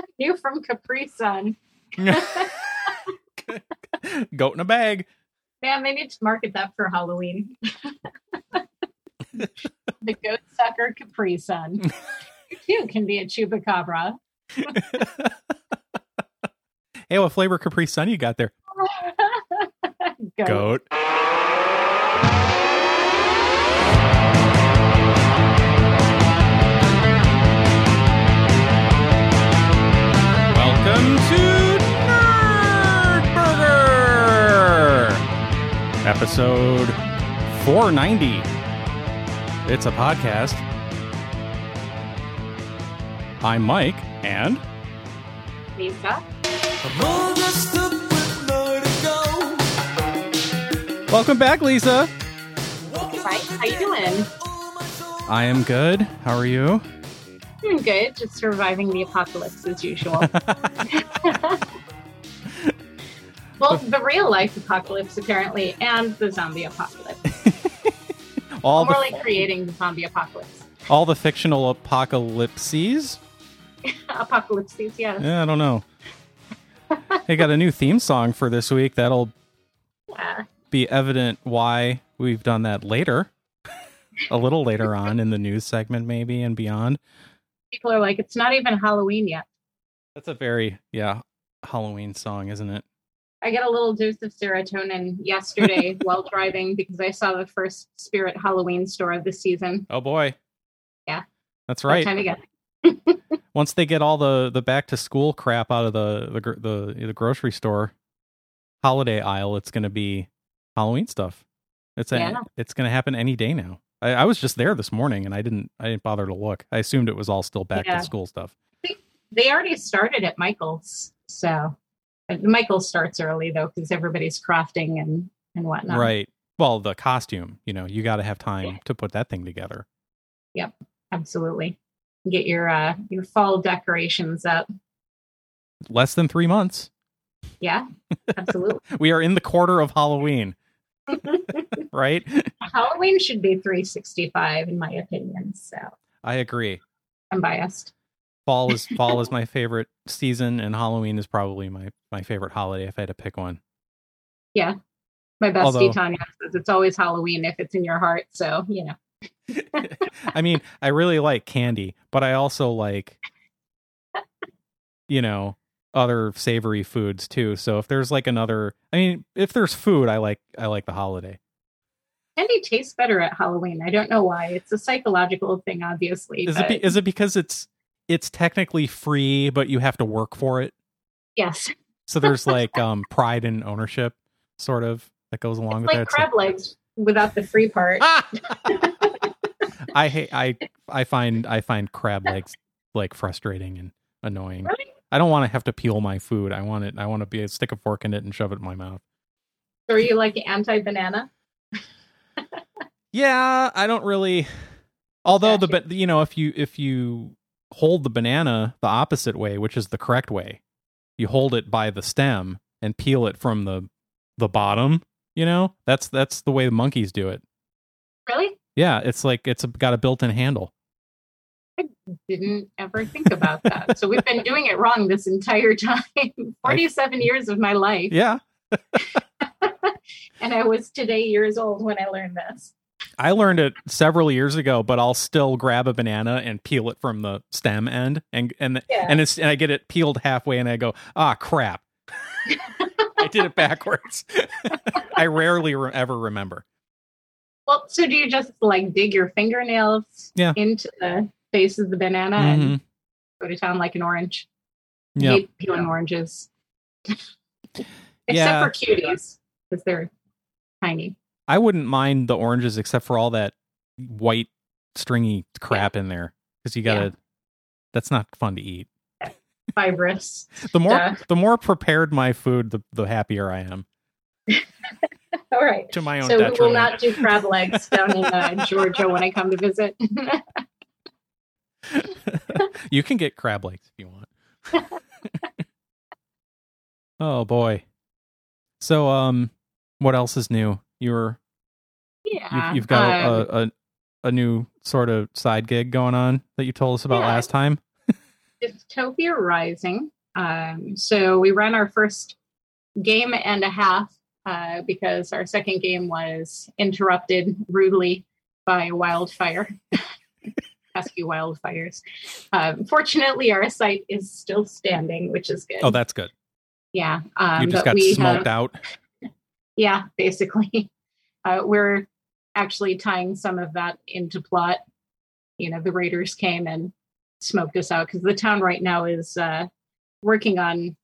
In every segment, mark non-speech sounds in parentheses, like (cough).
(laughs) New from Capri Sun. (laughs) Goat in a bag. Man, they need to market that for Halloween. (laughs) the goat sucker Capri Sun. You too can be a chupacabra. Hey, what flavor Capri Sun you got there? Goat. Goat. Episode 490. It's a podcast. I'm Mike, and Lisa. welcome back, Lisa. Hi, how you doing? I am good. How are you? Doing good. Just surviving the apocalypse as usual. (laughs) well, the real life apocalypse apparently, and the zombie apocalypse. (laughs) all More the like creating the zombie apocalypse. all the fictional apocalypses. (laughs) Apocalypses, yes. Yeah, I don't know. They got a new theme song for this week. That'll Yeah. be evident why we've done that later. (laughs) a little later on in the news segment, maybe and beyond. People are like, it's not even Halloween yet. That's a very yeah Halloween song, isn't it? I got a little dose of serotonin yesterday (laughs) while driving because I saw the first Spirit Halloween store of the season. Oh boy. Yeah. That's right. time again. (laughs) (laughs) Once they get all the the back to school crap out of the the the, the grocery store holiday aisle, it's going to be Halloween stuff. It's a, Yeah. it's going to happen any day now. I, I was just there this morning and I didn't I didn't bother to look. I assumed it was all still back Yeah. to school stuff. They already started at Michael's, so Michael's starts early though because everybody's crafting and and whatnot. Right. Well, the costume, you know, you got to have time Yeah. to put that thing together. Yep, absolutely. Get your uh your fall decorations up. Less than 3 months. Yeah, absolutely. (laughs) We are in the quarter of Halloween, (laughs) right? Halloween should be 365 in my opinion. So I agree. I'm biased. Fall (laughs) is fall is my favorite season and Halloween is probably my my favorite holiday if I had to pick one. Yeah. My bestie Although- Tanya says it's always Halloween if it's in your heart. So, you know. (laughs) I mean, I really like candy, but I also like, you know, other savory foods too. So if there's like another, I mean, if there's food, I like, I like the holiday. Candy tastes better at Halloween. I don't know why. It's a psychological thing, obviously. Is it, be, is it because it's, it's technically free, but you have to work for it? yes. So there's (laughs) like, um, pride and ownership sort of that goes along It's with like that. crab legs without the free part. (laughs) (laughs) I hate, I, I find, I find crab legs like frustrating and annoying. Really? I don't want to have to peel my food. I want it. I want to be a stick a fork in it and shove it in my mouth. So are you like anti banana? Yeah, I don't really. Although the Gotcha. ba- you know if you if you hold the banana the opposite way, which is the correct way, you hold it by the stem and peel it from the the bottom. You know that's that's the way the monkeys do it. Really? Yeah, it's like it's got a built-in handle. I didn't ever think about that. so we've been doing it wrong this entire time. (laughs) 47 years of my life. Yeah, (laughs) And I was today years old when I learned this. I learned it several years ago, but I'll still grab a banana and peel it from the stem end, and and Yeah. and it's and I get it peeled halfway, and I go, ah, crap, I did it backwards. (laughs) I rarely re- ever remember. Well, so do you just like dig your fingernails Yeah. into the face of the banana Mhm. and go to town like an orange? Yeah, peeling oranges. (laughs) Except Yeah. for cuties, because they're tiny. I wouldn't mind the oranges, except for all that white stringy crap in there, because you gotta. Yeah. That's not fun to eat. (laughs) Fibrous. The more the more prepared my food, the the happier I am. (laughs) All right. To my own So we will not do crab legs down in uh, (laughs) Georgia when I come to visit. you can get crab legs if you want. oh boy. So um what else is new? You're yeah. you've, you've got um, a, a a new sort of side gig going on that you told us about Yeah. last time. Dystopia Rising. Um, so we ran our first game and a half uh, because our second game was interrupted rudely by wildfire, (laughs) pesky wildfires. Um, fortunately, our site is still standing, which is good. Oh, that's good. Yeah. Um, you just got smoked have- out. (laughs) Yeah, basically. Uh, we're actually tying some of that into plot. You know, the raiders came and smoked us out because the town right now is uh, working on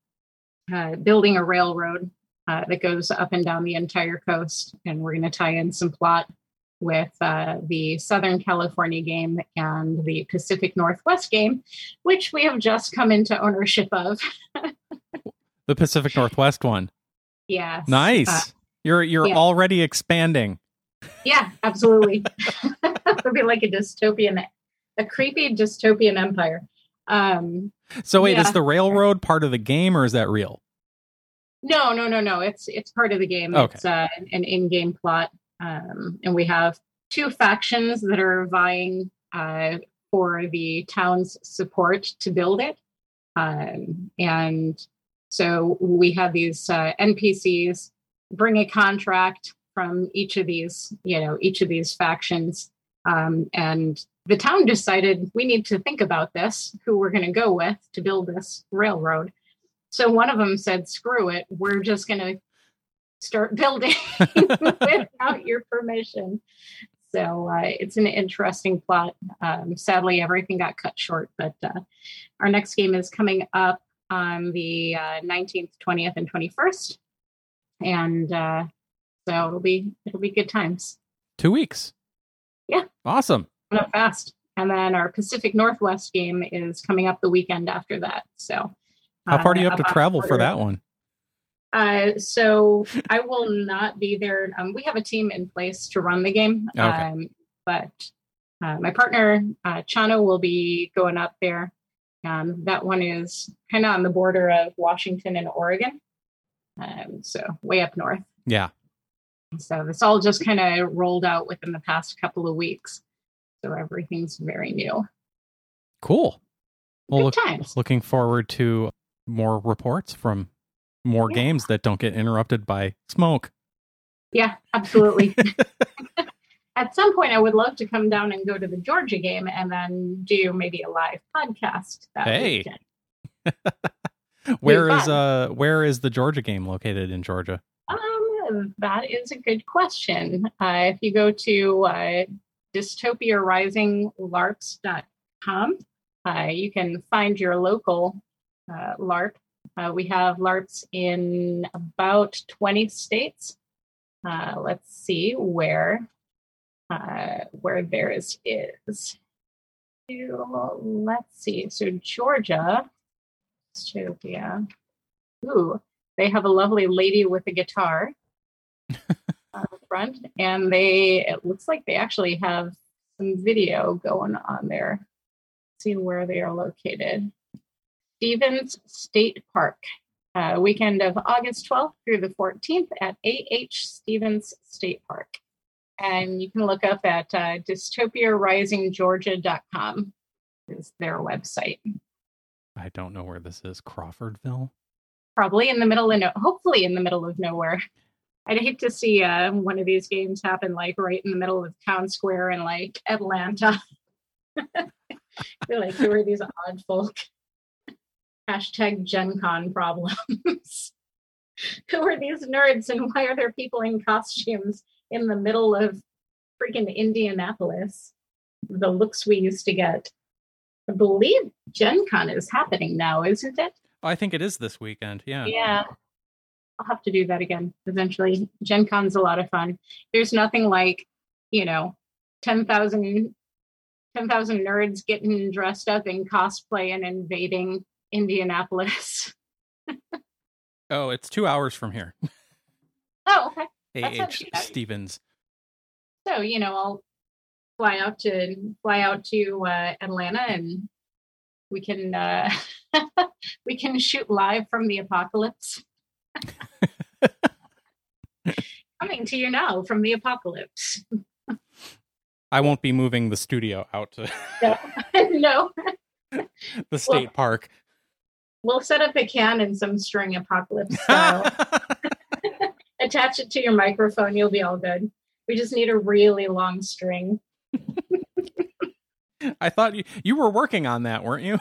uh, building a railroad uh, that goes up and down the entire coast, and we're going to tie in some plot with uh, the Southern California game and the Pacific Northwest game, which we have just come into ownership of. (laughs) The Pacific Northwest one. yes, Nice. Uh, you're you're yeah. already expanding. Yeah, absolutely. (laughs) it would be like a dystopian, a creepy dystopian empire. Um, So wait, Yeah. is the railroad part of the game or is that real? no, no, no, no. It's it's part of the game. Okay. It's uh, an in-game plot, um, and we have two factions that are vying uh, for the town's support to build it. Um, and so we have these uh, NPCs bring a contract from each of these, you know, each of these factions. Um, and the town decided we need to think about this, who we're going to go with to build this railroad. So one of them said, screw it, we're just going to start building (laughs) without your permission. So uh, it's an interesting plot. Um, sadly, everything got cut short, but uh, our next game is coming up on the uh, 19th, 20th, and 21st. And uh, so it'll be it'll be good times. Two weeks. Yeah. Awesome. Coming up fast. And then our Pacific Northwest game is coming up the weekend after that. So How far do you have to travel for that one? Uh, so I will not be there. Um, we have a team in place to run the game, Okay. um, but uh, my partner uh, Chano will be going up there. Um, that one is kind of on the border of Washington and Oregon, um, so way up north. Yeah. So this all just kind of rolled out within the past couple of weeks. So everything's very new. Cool. Well, look, times. looking forward to more reports from more Yeah. games that don't get interrupted by smoke. Yeah, absolutely. (laughs) (laughs) At some point, I would love to come down and go to the Georgia game and then do maybe a live podcast. That Hey. (laughs) Where is uh where is the Georgia game located in Georgia? Um, that is a good question. Uh, if you go to uh, dystopiarisinglarps.com, uh, you can find your local uh, LARP. Uh, we have LARPs in about 20 states. Uh, let's see where uh, where theirs is. Let's see. So Georgia, Dystopia. Ooh, they have a lovely lady with a guitar (laughs) the front, and they it looks like they actually have some video going on there. Let's see where they are located. Stephens State Park, uh, weekend of August 12th through the 14th at AH Stephens State Park. And you can look up at uh, dystopiarisinggeorgia.com is their website. I don't know where this is. Crawfordville? probably in the middle of no hopefully in the middle of nowhere (laughs) i'd hate to see uh, one of these games happen like right in the middle of town square in like atlanta (laughs) They're like who are these odd folk hashtag gen con problems (laughs) who are these nerds and why are there people in costumes in the middle of freaking indianapolis the looks we used to get i believe gen con is happening now isn't it I think it is this weekend. Yeah. yeah. I'll have to do that again eventually. Gen Con's a lot of fun. There's nothing like, you know, 10,000 10,000 nerds getting dressed up in cosplay and invading Indianapolis. (laughs) Oh, it's two hours from here. Oh, okay. AH. Stephens. So, you know, I'll fly out to fly out to uh, Atlanta and we can uh (laughs) we can shoot live from the apocalypse. (laughs) Coming to you now from the apocalypse. I won't be moving the studio out to No, (laughs) no. (laughs) the state Well- park. We'll set up a can in some string apocalypse (laughs) style. Attach it to your microphone. You'll be all good. We just need a really long string. I thought you you were working on that, weren't you?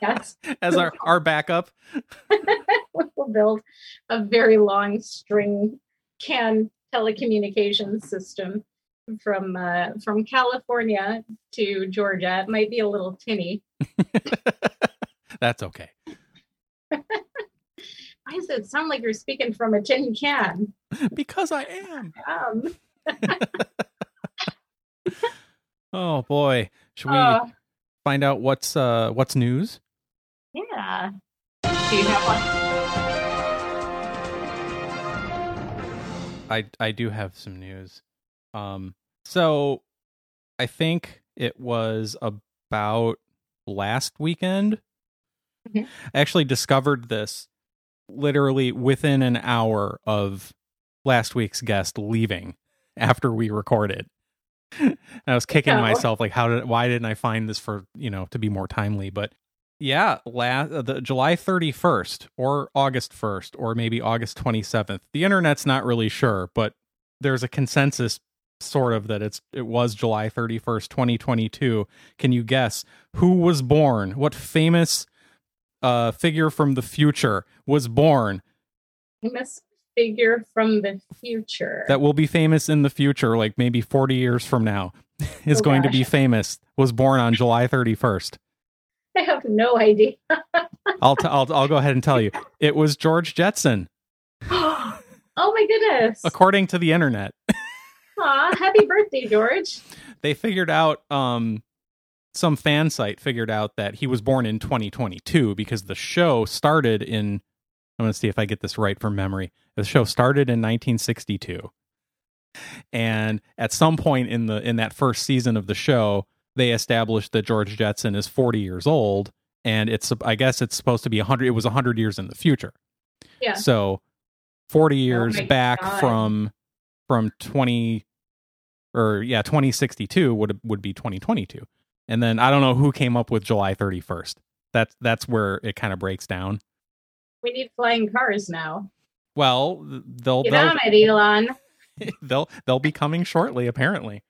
Yes. As our our backup. (laughs) we'll build a very long string can telecommunications system from uh, from California to Georgia. It might be a little tinny. (laughs) That's okay. Why does it sound like you're speaking from a tin can? (laughs) Because I am. Um, Oh boy. Should we uh, find out what's uh what's news? yeah. Do you have one? I I do have some news. Um so I think it was about last weekend. Mhm. I actually discovered this literally within an hour of last week's guest leaving after we recorded. (laughs) And I was kicking Oh. myself like how did why didn't I find this for, you know, to be more timely, but yeah, last the July 31st or August 1st or maybe August 27th. The internet's not really sure, but there's a consensus sort of that it's it was July 31st, 2022. Can you guess who was born? What famous uh figure from the future was born Famous figure from the future. that will be famous in the future like maybe 40 years from now (laughs) is Oh, going to be famous was born on July 31st. (laughs) I have no idea. I'll t- I'll I'll go ahead and tell you. It was George Jetson (gasps) oh my goodness. according to the internet. (laughs) Aw, happy birthday, George. they figured out um some fan site figured out that he was born in 2022 because the show started in I'm going to see if I get this right from memory. The show started in 1962. And at some point in the in that first season of the show, they established that George Jetson is 40 years old and it's I guess it's supposed to be 100 it was 100 years in the future. Yeah. So 40 years Oh back God. from from 20 or yeah, 2062 would would be 2022. And then I don't know who came up with July 31st. That's that's where it kind of breaks down. We need flying cars now. Well, they'll Get they'll, on it, Elon. (laughs) they'll they'll be coming shortly apparently.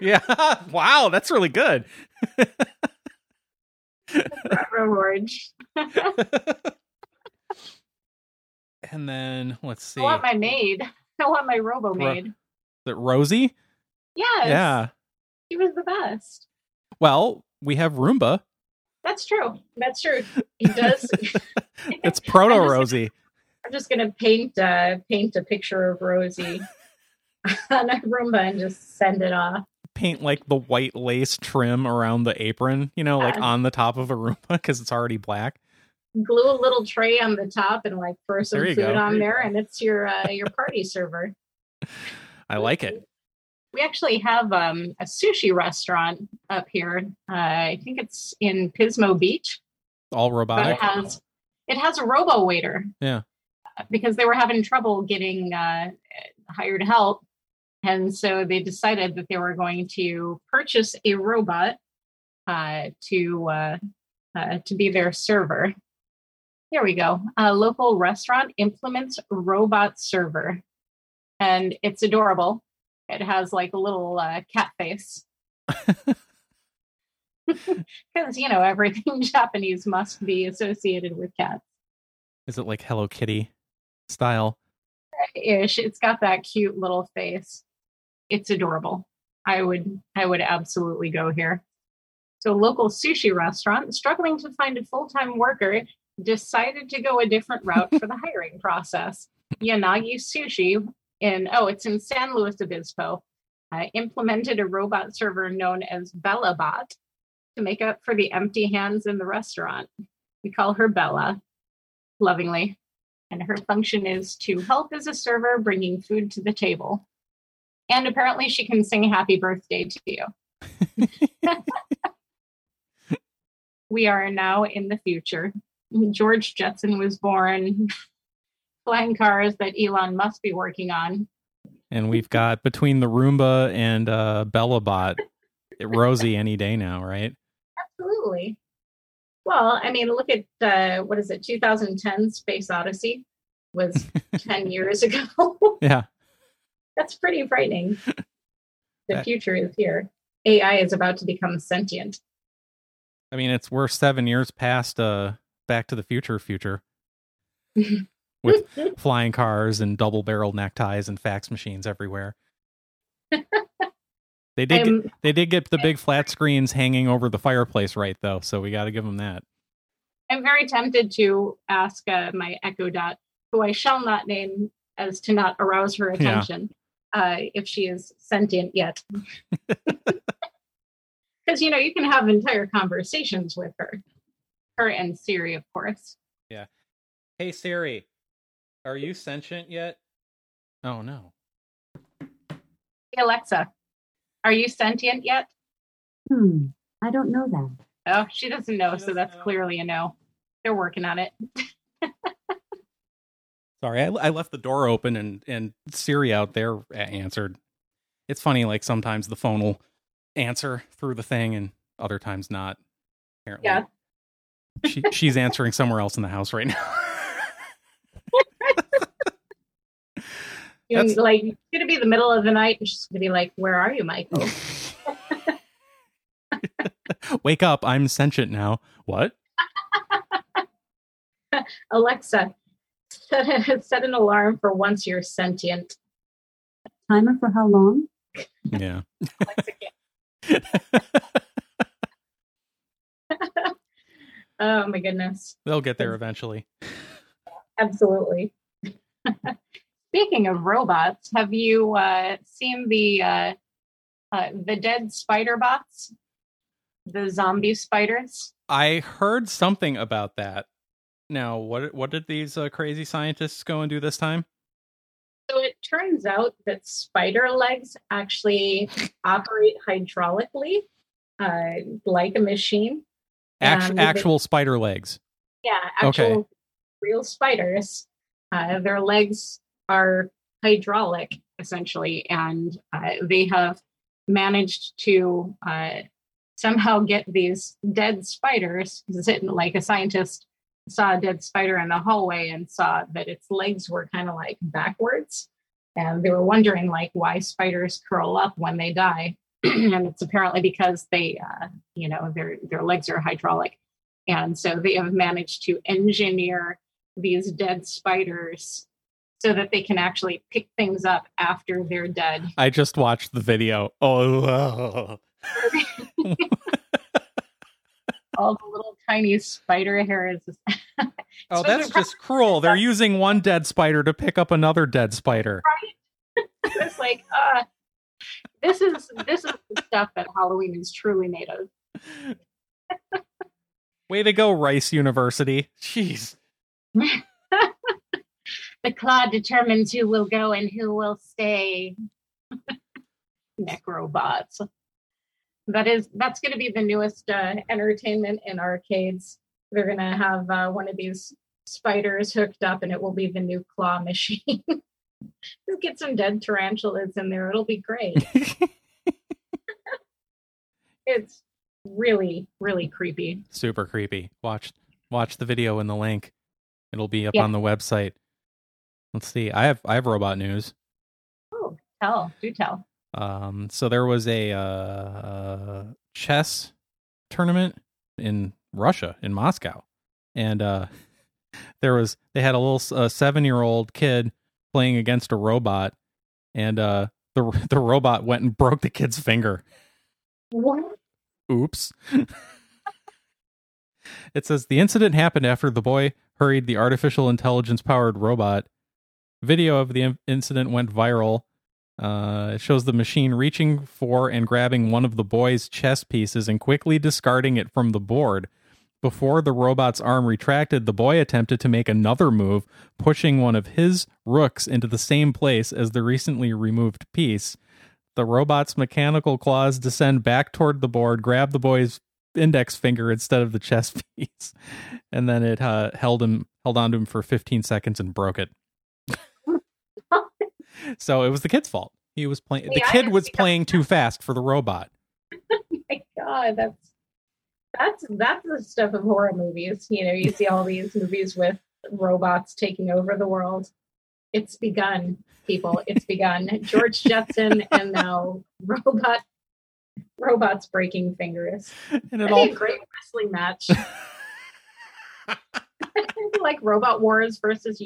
Yeah. (laughs) wow, that's really good. George. (laughs) and then let's see. I want my maid. I want my robo maid. Is it Rosie? Yes. Yeah. She was the best. Well, we have Roomba. That's true. That's true. He does. (laughs) It's proto Rosie. I'm just gonna paint uh paint a picture of Rosie on a Roomba and just send it off. Paint like the white lace trim around the apron, you know, like Yeah. on the top of a Roomba (laughs) because it's already black. Glue a little tray on the top and like throw some food go. on There and it's your uh, your party server. (laughs) I like it. We actually have um, a sushi restaurant up here. Uh, I think it's in Pismo Beach. All but robotic. it has it has a robo waiter. Yeah. Because they were having trouble getting uh, hired help, and so they decided that they were going to purchase a robot uh, to uh, uh, to be their server. Here we go. A local restaurant implements robot server, and it's adorable. It has like a little uh, cat face. (laughs) Because, you know, everything (laughs) Japanese must be associated with cats Is it like Hello Kitty style? ish. It's got that cute little face. It's adorable. I would I would absolutely go here. So a local sushi restaurant struggling to find a full-time worker decided to go a different route for the (laughs) hiring process. Yanagi Sushi in oh, it's in San Luis Obispo. Uh, implemented a robot server known as BellaBot to make up for the empty hands in the restaurant. We call her Bella, lovingly and her function is to help as a server bringing food to the table. And apparently, she can sing happy birthday to you. (laughs) we are now in the future. George Jetson was born, flying cars that Elon must be working on. And we've got between the Roomba and uh, BellaBot, Rosie any day now, right? Absolutely. Well, I mean, look at uh, what is it? 2010 Space Odyssey was (laughs) 10 years ago. Yeah. That's pretty frightening. (laughs) The future is here. AI is about to become sentient. I mean, it's we're seven years past uh Back to the Future future (laughs) with flying cars and double barrel neckties and fax machines everywhere. (laughs) They did. Get, they did get the big flat screens hanging over the fireplace, right? Though, so we got to give them that. I'm very tempted to ask uh, my Echo Dot, who I shall not name as to not arouse her attention, uh, if she is sentient yet. (laughs) (laughs) Because, you know, you can have entire conversations with her. Her and Siri, of course. Yeah. Hey Siri, are you sentient yet? Oh no. Hey, Alexa, are you sentient yet? Hmm, I don't know that. Oh, she doesn't know, She so doesn't that's know. clearly a no. They're working on it. (laughs) Sorry, I, I left the door open and and Siri out there uh, answered. It's funny, like sometimes the phone will answer through the thing and other times not. Apparently, Yeah. she she's answering somewhere else in the house right now. (laughs) That's- like, it's going to be the middle of the night, and she's going to be like, Where are you, Michael? (laughs) Wake up! I'm sentient now. What? (laughs) Alexa, set, a, (laughs) set an alarm for once you're sentient. Timer for how long? Yeah. (laughs) (laughs) Oh, my goodness. They'll get there eventually. Absolutely. Speaking of robots, have you uh, seen the uh, uh, the dead spider bots? The zombie spiders? I heard something about that. Now, what what did these uh, crazy scientists go and do this time? So it turns out that spider legs actually (laughs) operate hydraulically, uh, like a machine. Act- And they- actual spider legs. Yeah, actual Okay. real spiders. Uh, their legs are hydraulic, essentially, and uh, they have managed to uh, somehow get these dead spiders. Sitting like a scientist saw a dead spider in the hallway and saw that its legs were kind of like backwards, and they were wondering like why spiders curl up when they die, (clears throat) and it's apparently because they, uh, you know, their their legs are hydraulic. And so they have managed to engineer these dead spiders so that they can actually pick things up after they're dead. I just watched the video. Oh, (laughs) (laughs) All the little tiny spider hairs. (laughs) oh, that's just cruel. They're (laughs) using one dead spider to pick up another dead spider. (laughs) it's like, uh, this is this is the stuff that Halloween is truly made of. Way to go, Rice University. Jeez. The claw determines who will go and who will stay. Necrobots. That is that's going to be the newest uh, entertainment in arcades. They're going to have uh, one of these spiders hooked up, and it will be the new claw machine. (laughs) Just get some dead tarantulas in there; it'll be great. (laughs) it's really, really creepy. Super creepy. Watch watch the video in the link. It'll be up Yeah. on the website. Let's see. I have I have robot news. Oh, tell, do tell. Um, so there was a uh, chess tournament in Russia, in Moscow, and uh, (laughs) there was they had a little uh, seven year old kid playing against a robot, and uh, the (laughs) the robot went and broke the kid's finger. What? Oops. (laughs) it says the incident happened after the boy hurried the artificial intelligence powered robot. Video of the incident went viral. Uh, it shows the machine reaching for and grabbing one of the boy's chess pieces and quickly discarding it from the board. Before the robot's arm retracted, the boy attempted to make another move, pushing one of his rooks into the same place as the recently removed piece. The robot's mechanical claws descend back toward the board, grab the boy's index finger instead of the chess (laughs) piece, and then it uh, held him held onto him for 15 seconds and broke it. So it was the kid's fault. He was playing. The kid was playing too fast for the robot. (laughs) My god, that's that's that's the stuff of horror movies. You know, you see all these (laughs) movies with robots taking over the world. It's begun, people. It's begun. (laughs) George Jetson and now robot robots breaking fingers. And it all be a great wrestling match. like Robot Wars versus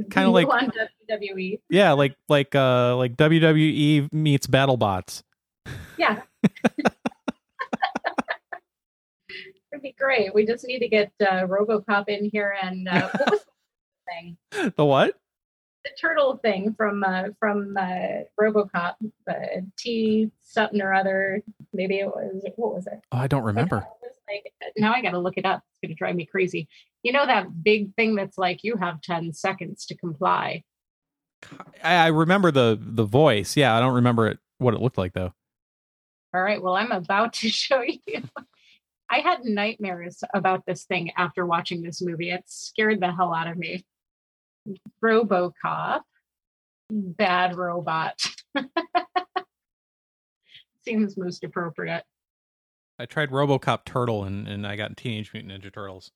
humans. (laughs) Kinda like- WWE. yeah, like like uh like WWE meets BattleBots. Yeah. (laughs) It'd be great. We just need to get uh, RoboCop in here and uh, what was (laughs) the thing? The what? The turtle thing from uh, from uh, RoboCop, uh, T something or other. Maybe it was what was it? Oh, I don't remember. Like- now I got to look it up. It's going to drive me crazy. You know that big thing that's like you have ten seconds to comply. I, I remember the the voice. Yeah, I don't remember it what it looked like though. All right. Well, I'm about to (laughs) show you. I had nightmares about this thing after watching this movie. It scared the hell out of me. Robocop, bad robot. (laughs) Seems most appropriate. I tried RoboCop Turtle and and I got Teenage Mutant Ninja Turtles.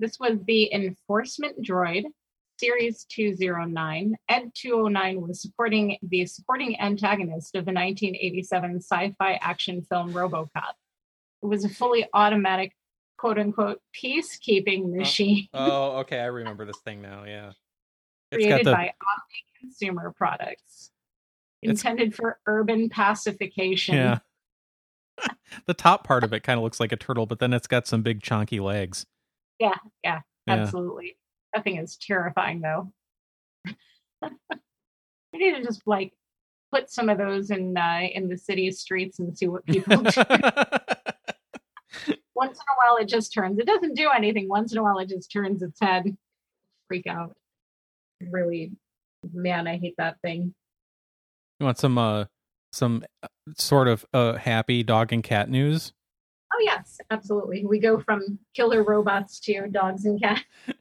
This was the Enforcement Droid, Series 209. Ed 209 was supporting the supporting antagonist of the 1987 sci fi action film Robocop. It was a fully automatic, quote unquote, peacekeeping oh. machine Oh, okay, I remember this thing now. Yeah, it's created the by Omni Consumer Products, It's- intended for urban pacification. yeah. (laughs) the top part of it kind of looks like a turtle, but then it's got some big chunky legs. Yeah, yeah, Yeah. absolutely. That thing is terrifying, though. we need to just like put some of those in uh, in the city streets and see what people do. (laughs) Once in a while, it just turns. It doesn't do anything. Once in a while, it just turns its head. Freak out. Really, man, I hate that thing. you want some uh some uh, sort of uh happy dog and cat news? Oh yes, absolutely. We go from killer robots to dogs and cats. (laughs)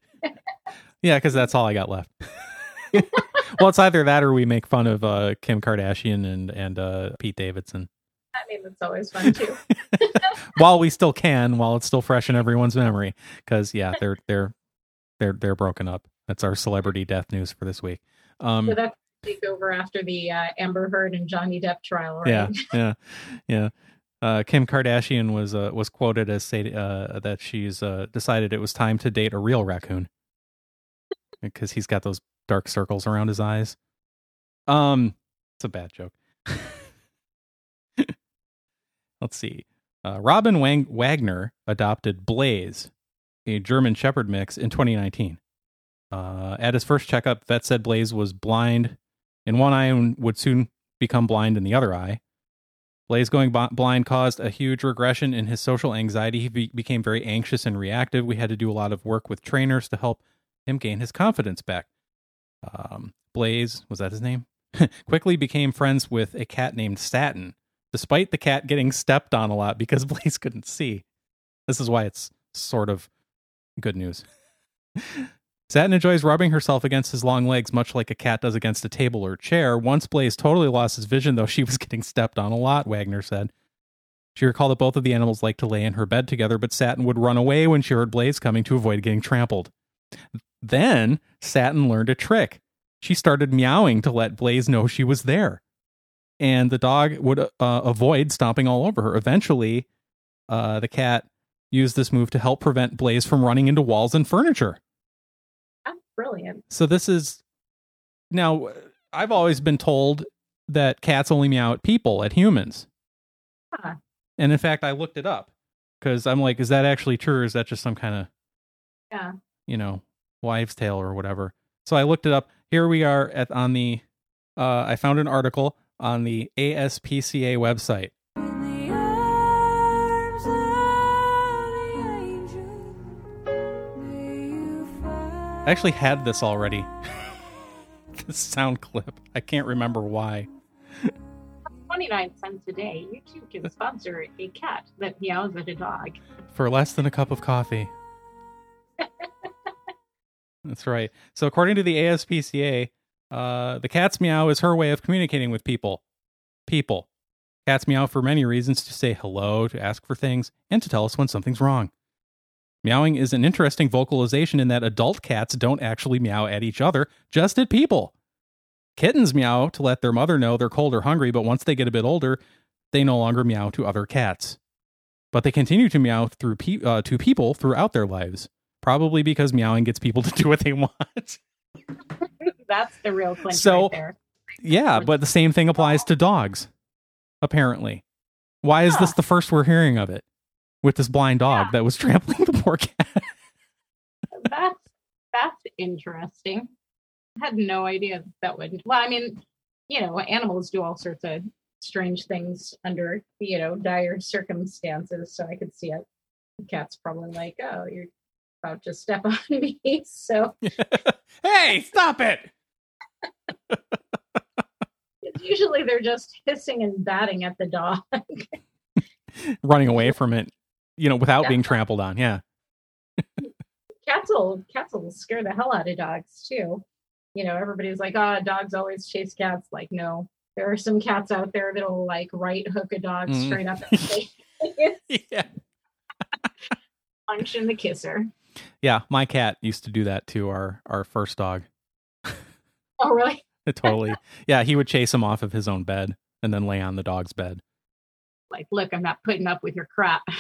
Yeah, because that's all I got left. (laughs) well, it's either that or we make fun of uh Kim Kardashian and and uh Pete Davidson I mean, that's always fun too. (laughs) while we still can, while it's still fresh in everyone's memory. Because yeah, they're they're they're they're broken up. That's our celebrity death news for this week. Um, so that's take over after the uh, Amber Heard and Johnny Depp trial, right? Yeah, yeah, yeah. Uh, Kim Kardashian was uh, was quoted as say uh, that she's uh, decided it was time to date a real raccoon because he's got those dark circles around his eyes. Um, it's a bad joke. (laughs) Let's see. Uh, Robin Wang- Wagner adopted Blaze, a German Shepherd mix, in 2019. Uh, at his first checkup, vet said Blaze was blind in one eye and would soon become blind in the other eye. Blaze going b- blind caused a huge regression in his social anxiety. He be- became very anxious and reactive. We had to do a lot of work with trainers to help him gain his confidence back. Um, Blaze, was that his name? (laughs) Quickly became friends with a cat named Satin, despite the cat getting stepped on a lot because (laughs) Blaze couldn't see. This is why it's sort of good news. (laughs) Satin enjoys rubbing herself against his long legs, much like a cat does against a table or chair. Once Blaze totally lost his vision, though (laughs) she was getting stepped on a lot, Wagner said. She recalled that both of the animals liked to lay in her bed together, but Satin would run away when she heard Blaze coming to avoid getting trampled. Then Satin learned a trick. She started meowing to let Blaze know she was there. And the dog would uh, avoid stomping all over her. Eventually, uh, the cat used this move to help prevent Blaze from running into walls and furniture. Brilliant. So this is now I've always been told that cats only meow at people, at humans. Huh. And in fact, I looked it up because I'm like, is that actually true or is that just some kind of, Yeah. you know, wives' tale or whatever? So I looked it up. Here we are at on the uh I found an article on the ASPCA website. I actually had this already. (laughs) this sound clip. I can't remember why. 29 cents a day, you too can sponsor a cat that meows at a dog. for less than a cup of coffee. (laughs) That's right. So, according to the ASPCA, uh, the cat's meow is her way of communicating with people. People. Cats meow for many reasons to say hello, to ask for things, and to tell us when something's wrong. Meowing is an interesting vocalization in that adult cats don't actually meow at each other, just at people. Kittens meow to let their mother know they're cold or hungry, but once they get a bit older, they no longer meow to other cats. But they continue to meow through pe- uh, to people throughout their lives, probably because meowing gets people (laughs) to do what they want. (laughs) That's the real clinch So- right there. yeah, but the same thing applies to dogs, apparently. Why is this the first we're hearing of it? With this blind dog Yeah. that was (laughs) trampling the poor cat. That's that's interesting. I had no idea that, that would. Well, I mean, you know, animals do all sorts of strange things under you know dire circumstances. So I could see it. The cat's probably like, "Oh, you're about to step (laughs) on me." So (laughs) hey, stop it! usually they're just hissing and batting at the dog. Running away from it, you know, without being trampled on. Yeah. cats will cats will scare the hell out of dogs too. You know, everybody's like, "Ah, dogs always chase cats." Like, no, there are some cats out there that'll like right hook a dog Mm. straight up (laughs) (laughs) Yeah. punch in the kisser. Yeah. My cat used to do that to our, our first dog. Oh, really? (laughs) totally. Yeah. He would chase him off of his own bed and then lay on the dog's bed. Like, look, I'm not putting up with your crap. (laughs)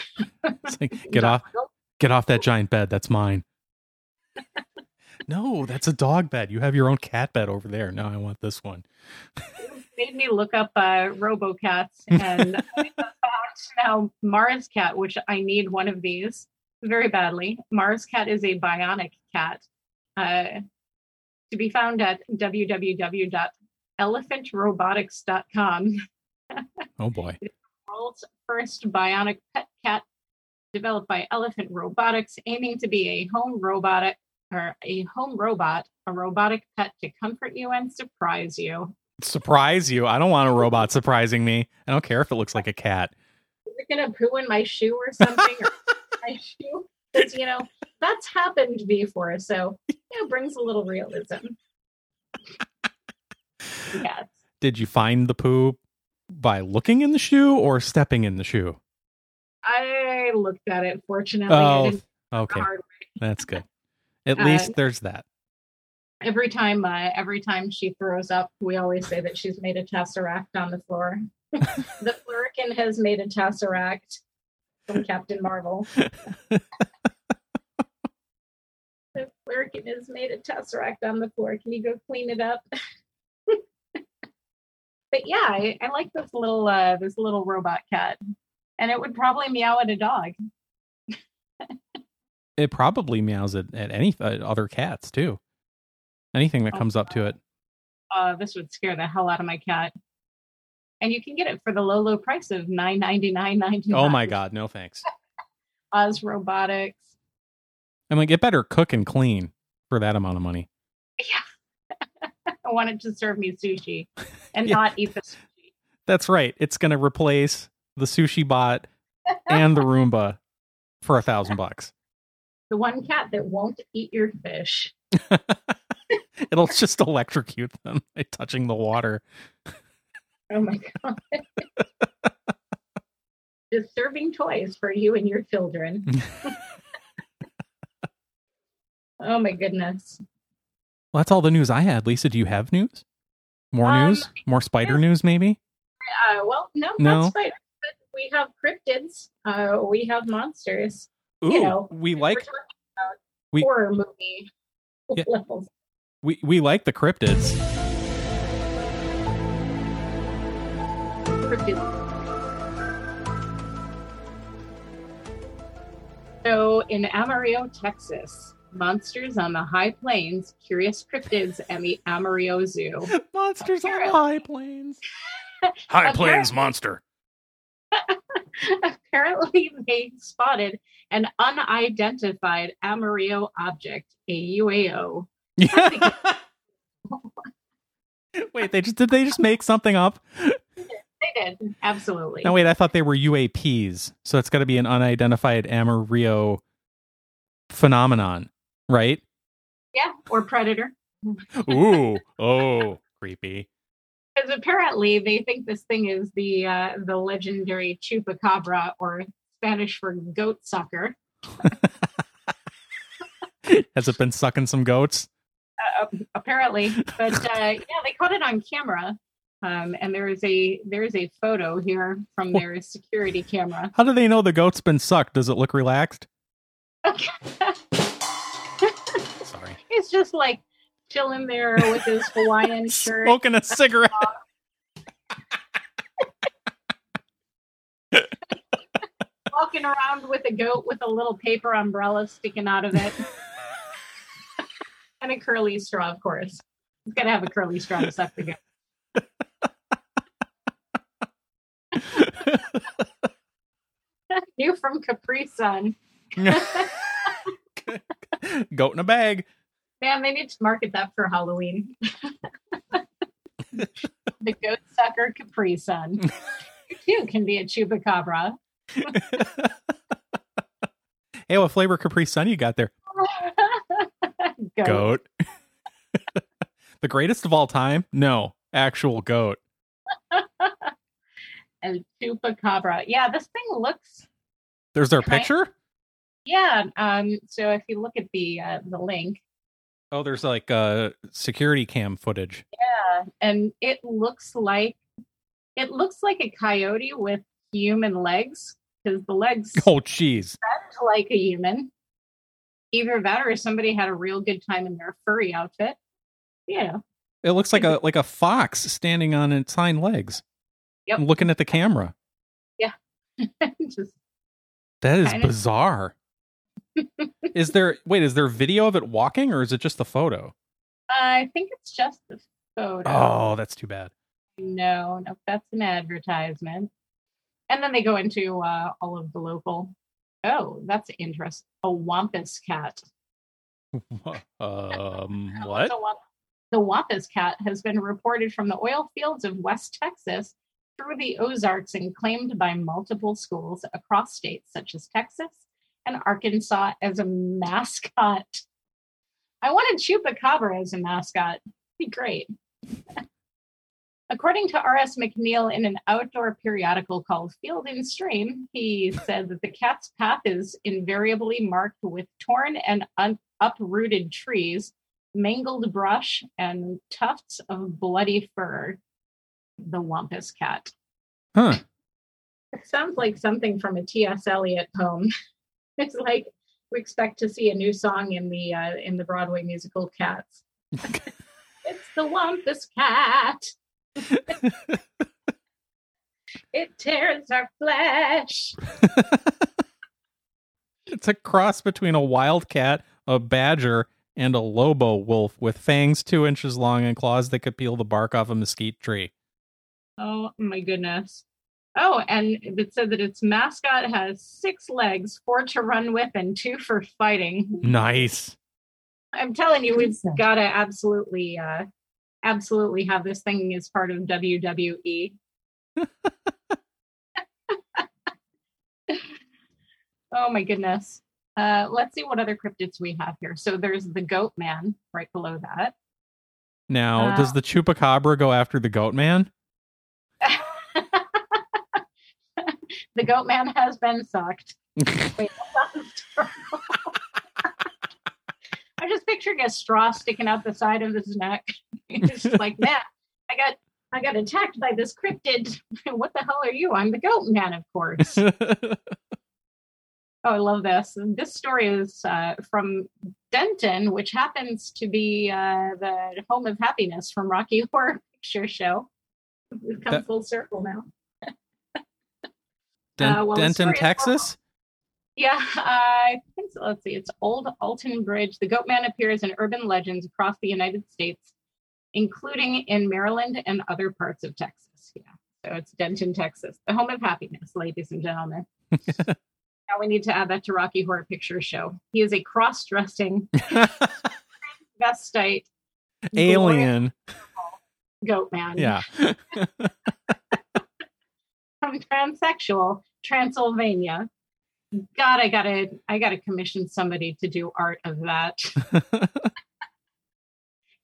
It's like, get (laughs) off, get off that giant bed. That's mine. (laughs) no, that's a dog bed. You have your own cat bed over there. No, I want this one. Made me look up uh, RoboCats, and now Mars Cat, which I need one of these very badly. Mars Cat is a bionic cat. Uh, to be found at www.elephantrobotics.com. Oh boy. World's first bionic pet cat developed by Elephant Robotics, aiming to be a home robotic or a home robot, a robotic pet to comfort you and surprise you. Surprise you. I don't want a robot surprising me. I don't care if it looks like a cat. Is it gonna poo in my shoe or something? or (laughs) (laughs) my shoe? Because you know that's happened before, so you know brings a little realism. (laughs) Yes. Did you find the poo by looking in the shoe or stepping in the shoe? I looked at it. Fortunately, Oh, okay. That's good. (laughs) At Uh, least there's that. every time uh, every time she throws up we always say that she's made a tesseract on the floor (laughs) the flerken has made a tesseract from captain marvel (laughs) the flerken has made a tesseract on the floor can you go clean it up but yeah I, I like this little uh this little robot cat and it would probably meow at a dog (laughs) It probably meows at, at any uh, other cats too. Anything that Oh, comes up to it. uh, this would scare the hell out of my cat. And you can get it for the low, low price of nine ninety nine ninety nine. Oh my god, no thanks. (laughs) Oz Robotics. I'm like, it better cook and clean for that amount of money. (laughs) Yeah. Wanted to serve me sushi (laughs) and Yeah. not eat the sushi. That's right. It's gonna replace the sushi bot and the Roomba for a thousand bucks. (laughs) The one cat that won't eat your fish. (laughs) It'll just electrocute them by touching the water. Oh my god. Just serving toys for you and your children. oh my goodness. Well, that's all the news I had. Lisa, do you have news? More Um, news? More spider yeah. news, maybe? Uh, well, no, No. not we have cryptids. Uh, we have monsters. Ooh, You know, we like we- horror movie Yeah. levels. we, we like the cryptids. Cryptids. So in Amarillo, Texas, monsters on the high plains, curious cryptids, and the Amarillo Zoo. Monsters on Apparently- high plains. (laughs) High Plains monster. (laughs) Apparently, they spotted an unidentified Amarillo object, a UAO. Yeah. (laughs) wait, they just did they just make something up? They did, absolutely. No, wait, I thought they were UAPs. So it's got to be an unidentified Amarillo phenomenon, right? Yeah, or predator. Ooh, (laughs) oh, creepy. because apparently they think this thing is the uh, the legendary chupacabra or Spanish for goat sucker. (laughs) Has it been sucking some goats? Uh, apparently, but uh, yeah, they caught it on camera. Um, and there is a there is a photo here from their security camera. How do they know the goat's been sucked? Does it look relaxed? Sorry. (laughs) He's just like chilling there with his Hawaiian (laughs) shirt. Smoking a cigarette. (laughs) walking around with a goat with a little paper umbrella sticking out of it. (laughs) and a curly straw, of course. He's got to have a curly straw to suck the goat. New from Capri Sun. Goat in a bag. Man, they need to market that for Halloween. the goat sucker Capri Sun. (laughs) You too can be a chupacabra. Hey, what flavor Capri Sun you got there? (laughs) goat. Goat. (laughs) the greatest of all time? No, actual goat. And chupacabra. Yeah, this thing looks There's their picture? yeah. Um, so if you look at the uh, the link, Oh, there's like uh security cam footage. yeah, and it looks like it looks like a coyote with human legs because the legs (laughs) Oh, jeez. like a human. Either that or somebody had a real good time in their furry outfit. Yeah. It looks like a like a fox standing on its hind legs. Yep. Looking at the camera. Yeah. (laughs) Just That is bizarre. Is there wait, is there video of it walking or is it just the photo? I think it's just the photo. Oh, that's too bad. No, no, that's an advertisement. And then they go into uh, all of the local. Oh, that's interesting. A wampus cat. (laughs) um (laughs) what? the wampus cat has been reported from the oil fields of West Texas through the Ozarks and claimed by multiple schools across states such as Texas and Arkansas as a mascot. I wanted Chupacabra as a mascot. Be great. (laughs) According to R.S. McNeil in an outdoor periodical called Field and Stream, he said that the cat's path is invariably marked with torn and un- uprooted trees, mangled brush, and tufts of bloody fur. The Wampus cat. Huh. It sounds like something from a T.S. Eliot poem. (laughs) it's like we expect to see a new song in the uh, in the Broadway musical Cats. (laughs) it's the Wampus cat. it tears our flesh. (laughs) It's a cross between a wildcat, a badger, and a lobo wolf with fangs two inches long and claws that could peel the bark off a mesquite tree. Oh my goodness. Oh, and it said that its mascot has six legs, four to run with and two for fighting. Nice. I'm telling you, we've got to absolutely, uh, absolutely have this thing as part of. WWE. (laughs) oh my goodness. Uh, let's see what other cryptids we have here. So there's the Goat Man right below that. Now, Uh, does the chupacabra go after the goat man? The Goat Man has been sucked. (laughs) Wait, that sounds terrible. I'm just picturing a straw sticking out the side of his neck. (laughs) He's just like, man, I got I got attacked by this cryptid. (laughs) what the hell are you? I'm the goat man, of course. oh, I love this. This story is uh, from Denton, which happens to be uh, the home of happiness from Rocky Horror Picture Show. We've come That- full circle now. Den- Uh, well, Denton, Texas? Yeah, I think so. Let's see. It's Old Alton Bridge. The Goat Man appears in urban legends across the United States, including in Maryland and other parts of Texas. Yeah. So it's Denton, Texas, the home of happiness, ladies and gentlemen. (laughs) now we need to add that to Rocky Horror Picture Show. He is a cross-dressing (laughs) vestite Alien. goat man Yeah. (laughs) from transsexual Transylvania. God, I gotta, I gotta commission somebody to do art of that. (laughs)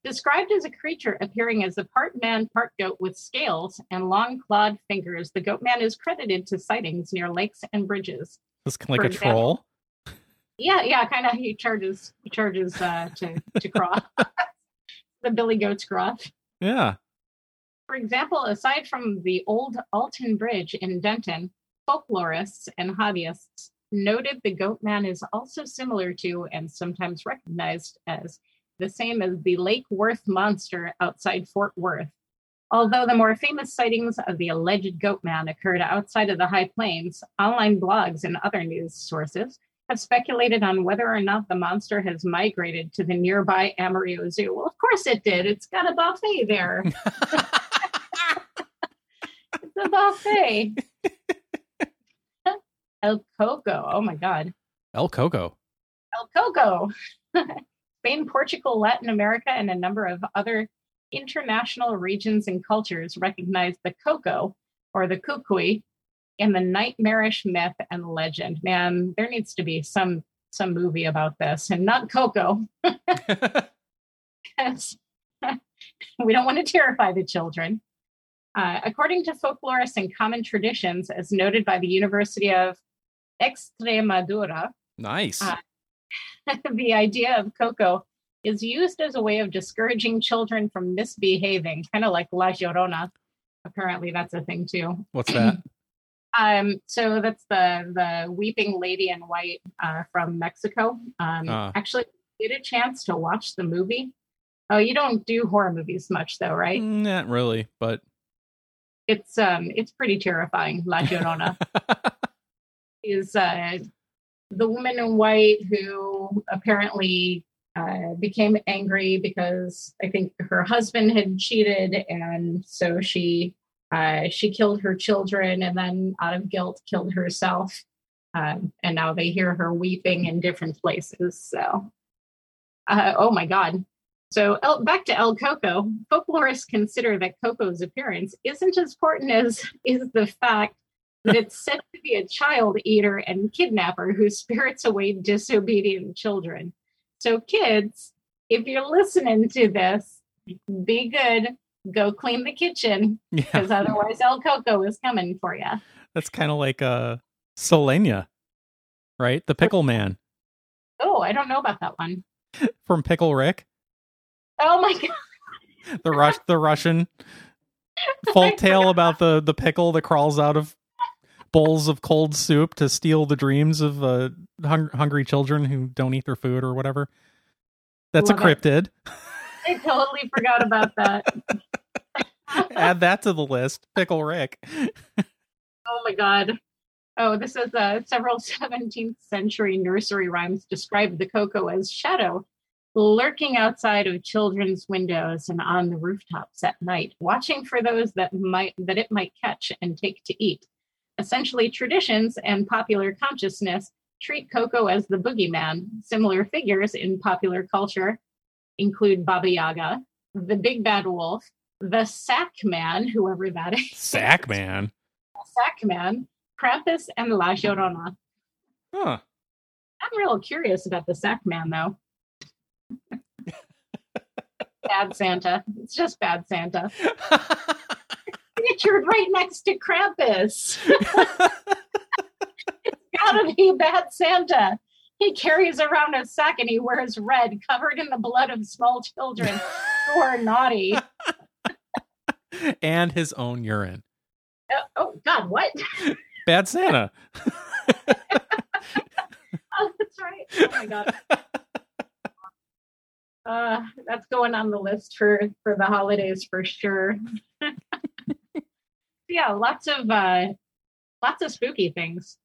Described as a creature appearing as a part man, part goat with scales and long clawed fingers, the goat man is credited to sightings near lakes and bridges. It's like For a example. troll. Yeah, yeah, kind of. He charges, he charges uh, to to cross (laughs) the Billy Goat's gruff. Yeah. For example, aside from the old Alton Bridge in Denton, folklorists and hobbyists noted the goat man is also similar to and sometimes recognized as the same as the Lake Worth monster outside Fort Worth. Although the more famous sightings of the alleged goat man occurred outside of the High Plains, online blogs and other news sources have speculated on whether or not the monster has migrated to the nearby Amarillo Zoo. Well, of course it did. It's got a buffet there. (laughs) It's a buffet. (laughs) El Coco. Oh my God. El Coco. El Coco. (laughs) Spain, Portugal, Latin America, and a number of other international regions and cultures recognize the Coco or the Cucuy in the nightmarish myth and legend. Man, there needs to be some some movie about this and not Coco. (laughs) because (laughs) we don't want to terrify the children. Uh, according to folklorists and common traditions, as noted by the University of Extremadura, nice. Uh, (laughs) the idea of Coco is used as a way of discouraging children from misbehaving, kind of like La Llorona. Apparently, that's a thing too. What's that? (clears throat) Um, so that's the the weeping lady in white uh, from Mexico. Um, Ah. Actually, get a chance to watch the movie. Oh, you don't do horror movies much, though, right? Not really, but It's um, it's pretty terrifying. La Llorona (laughs) is uh, the woman in white who apparently uh, became angry because I think her husband had cheated, and so she uh, she killed her children, and then out of guilt killed herself. Um, and now they hear her weeping in different places. So, uh, oh my God. So El, back to El Coco. Folklorists consider that Coco's appearance isn't as important as is the fact that it's said to be a child eater and kidnapper who spirits away disobedient children. So, kids, if you're listening to this, be good. Go clean the kitchen yeah, because otherwise El Coco is coming for you. that's kind of like uh Selenia, right? The pickle man Oh, I don't know about that one. (laughs) from Pickle Rick, Oh my God. the Rush, the Russian (laughs) folk tale about the the pickle that crawls out of bowls of cold soup to steal the dreams of uh, hung- hungry children who don't eat their food or whatever. That's a Love it. cryptid. (laughs) I totally forgot about that. (laughs) Add that to the list. Pickle Rick. Oh my God. Oh, this is uh, several (laughs) 17th century nursery rhymes describe the Coco as shadow, lurking outside of children's windows and on the rooftops at night, watching for those that might that it might catch and take to eat. Essentially, traditions and popular consciousness treat Coco as the boogeyman. Similar figures in popular culture include Baba Yaga, the Big Bad Wolf, the Sack Man, whoever that is. Sack (laughs) man. Sack Man, Krampus, and La Llorona. Huh. I'm real curious about the Sack Man, though. (laughs) bad Santa. It's just bad Santa. (laughs) Featured right next to Krampus. (laughs) It's gotta be bad Santa. He carries around a sack and he wears red, covered in the blood of small children who are naughty. (laughs) and his own urine. Oh, oh God, what? Bad Santa. (laughs) Oh, that's right. Oh my god. Uh, that's going on the list for for the holidays for sure. Yeah, lots of uh, lots of spooky things,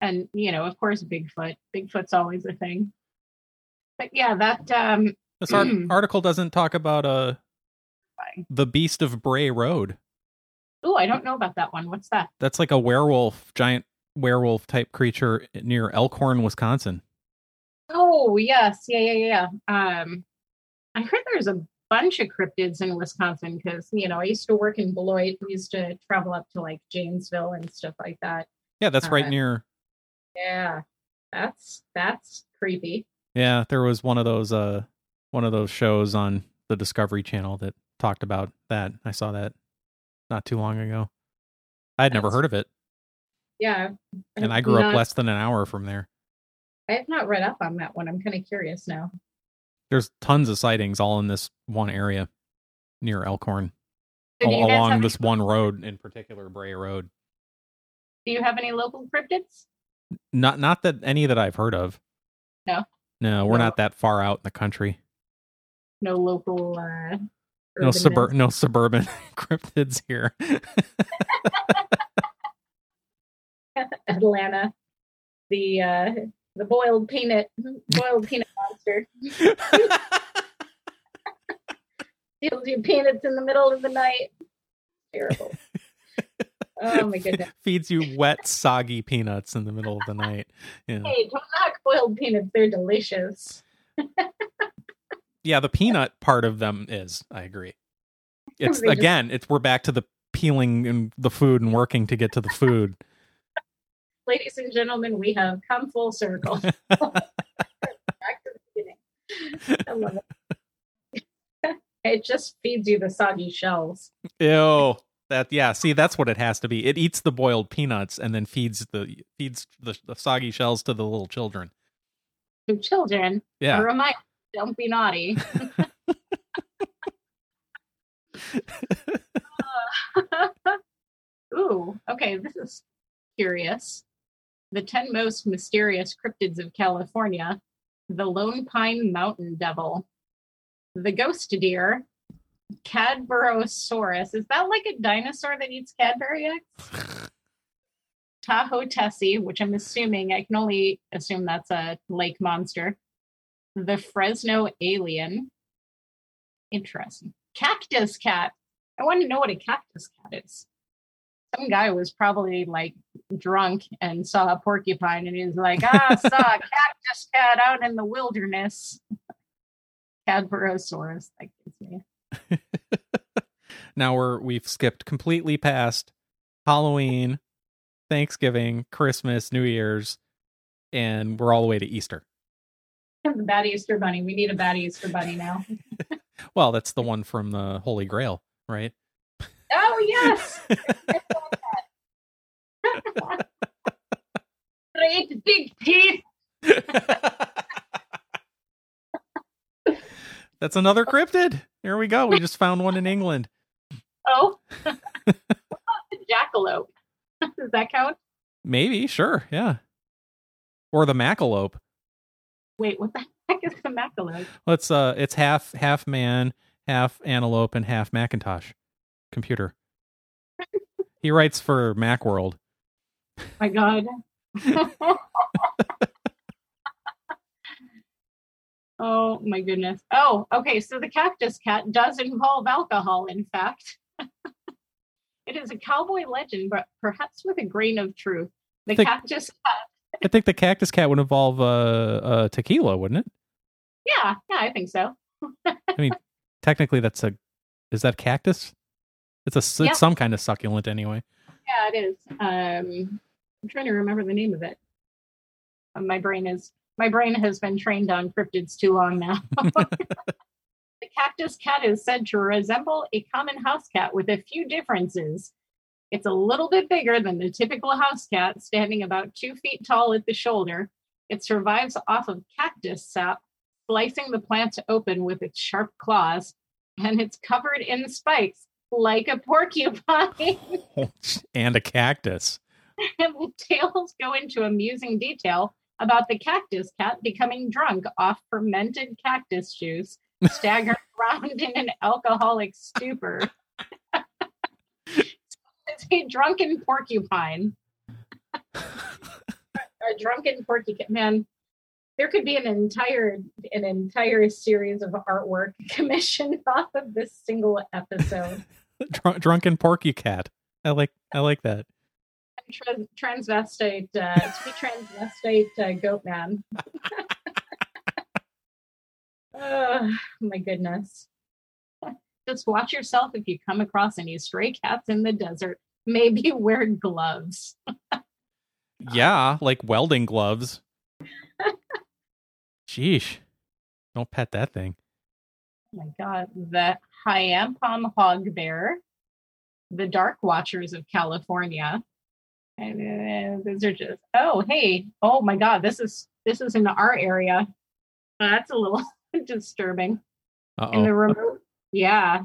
and you know, of course, Bigfoot. Bigfoot's always a thing. But yeah, that um, This art- article doesn't talk about uh the Beast of Bray Road. oh, I don't know about that one. What's that? That's like a werewolf, giant werewolf type creature near Elkhorn, Wisconsin. Oh, yes, yeah, yeah, yeah. Um, I heard there's a bunch of cryptids in Wisconsin because you know I used to work in Beloit. We used to travel up to like Janesville and stuff like that. Yeah, that's right Uh, near. Yeah, that's that's creepy. Yeah, there was one of those uh one of those shows on the Discovery Channel that talked about that. I saw that not too long ago. I had never heard of it, Yeah. and I grew up less than an hour from there. I have not read up on that one. I'm kind of curious now. There's tons of sightings all in this one area near Elkhorn, So along have this any- one road in particular, Bray Road. Do you have any local cryptids? Not not that any that I've heard of. No? No, we're No. not that far out in the country. No local. Uh, No urban suburb no suburban (laughs) cryptids here. (laughs) Atlanta. The uh, the boiled peanut boiled peanut monster steals your peanuts in the middle of the night. Terrible. Oh my goodness. Feeds you wet, soggy peanuts in the middle of the night. Yeah. Hey, don't knock boiled peanuts. They're delicious. yeah, the peanut part of them is. I agree. It's again, it's we're back to the peeling and the food and working to get to the food. Ladies and gentlemen, we have come full circle. (laughs) Back to the beginning. I love it. it just feeds you the soggy shells. Ew. That yeah, see that's what it has to be. It eats the boiled peanuts and then feeds the feeds the, the soggy shells to the little children. To children, a Yeah. reminder, don't be naughty. (laughs) (laughs) Ooh, okay, this is curious. The 10 most mysterious cryptids of California the Lone Pine Mountain Devil, the ghost deer, Cadborosaurus. Is that like a dinosaur that eats Cadbury eggs? (laughs) Tahoe Tessie, which I'm assuming, I can only assume that's a lake monster. The Fresno Alien. Interesting. Cactus Cat. I want to know what a cactus cat is. Some guy was probably like drunk and saw a porcupine and he was like, ah, (laughs) saw a cactus cat out in the wilderness. Cadborosaurus. That gives me. (laughs) now we're we've skipped completely past Halloween, Thanksgiving, Christmas, New Year's, and we're all the way to Easter. The bad Easter bunny. We need a bad Easter bunny now. (laughs) Well, that's the one from the Holy Grail, right? Oh yes. (laughs) Great big teeth. (laughs) That's another cryptid. Here we go. We just found one in England. Oh. what about the jackalope? Does that count? Maybe, sure, yeah. Or the macalope. Wait, what the (laughs) heck is the macalope? Let's uh it's half half man, half antelope, and half Macintosh computer. he writes for Macworld. My God. (laughs) oh my goodness. Oh, okay. So the cactus cat does involve alcohol, in fact. (laughs) it is a cowboy legend, but perhaps with a grain of truth. The Think- cactus cat. I think the cactus cat would involve uh, uh tequila, wouldn't it? Yeah, yeah, I think so. (laughs) I mean, technically, that's a is that cactus? It's a Yeah. it's some kind of succulent anyway. Yeah, it is. Um, I'm trying to remember the name of it. Uh, my brain is my brain has been trained on cryptids too long now. (laughs) the cactus cat is said to resemble a common house cat with a few differences. It's a little bit bigger than the typical house cat, standing about two feet tall at the shoulder. It survives off of cactus sap, slicing the plant open with its sharp claws, and it's covered in spikes like a porcupine. (laughs) (laughs) and a cactus. and the tales go into amusing detail about the cactus cat becoming drunk off fermented cactus juice, (laughs) staggering around in an alcoholic stupor. it's a drunken porcupine. a drunken porcupine. Man, there could be an entire an entire series of artwork commissioned off of this single episode. (laughs) Drunk, drunken porky cat. I like I like that. Trans- transvestite, uh, to be transvestite uh, goat man. (laughs) oh my goodness. Just watch yourself if you come across any stray cats in the desert. Maybe (laughs) wear gloves. Yeah, like welding gloves. Sheesh. Don't pet that thing. Oh my god, the Hyampom hog bear, the Dark Watchers of California. And uh, those are just oh hey oh my god this is this is in our area. That's a little (laughs) disturbing. In the remote, yeah,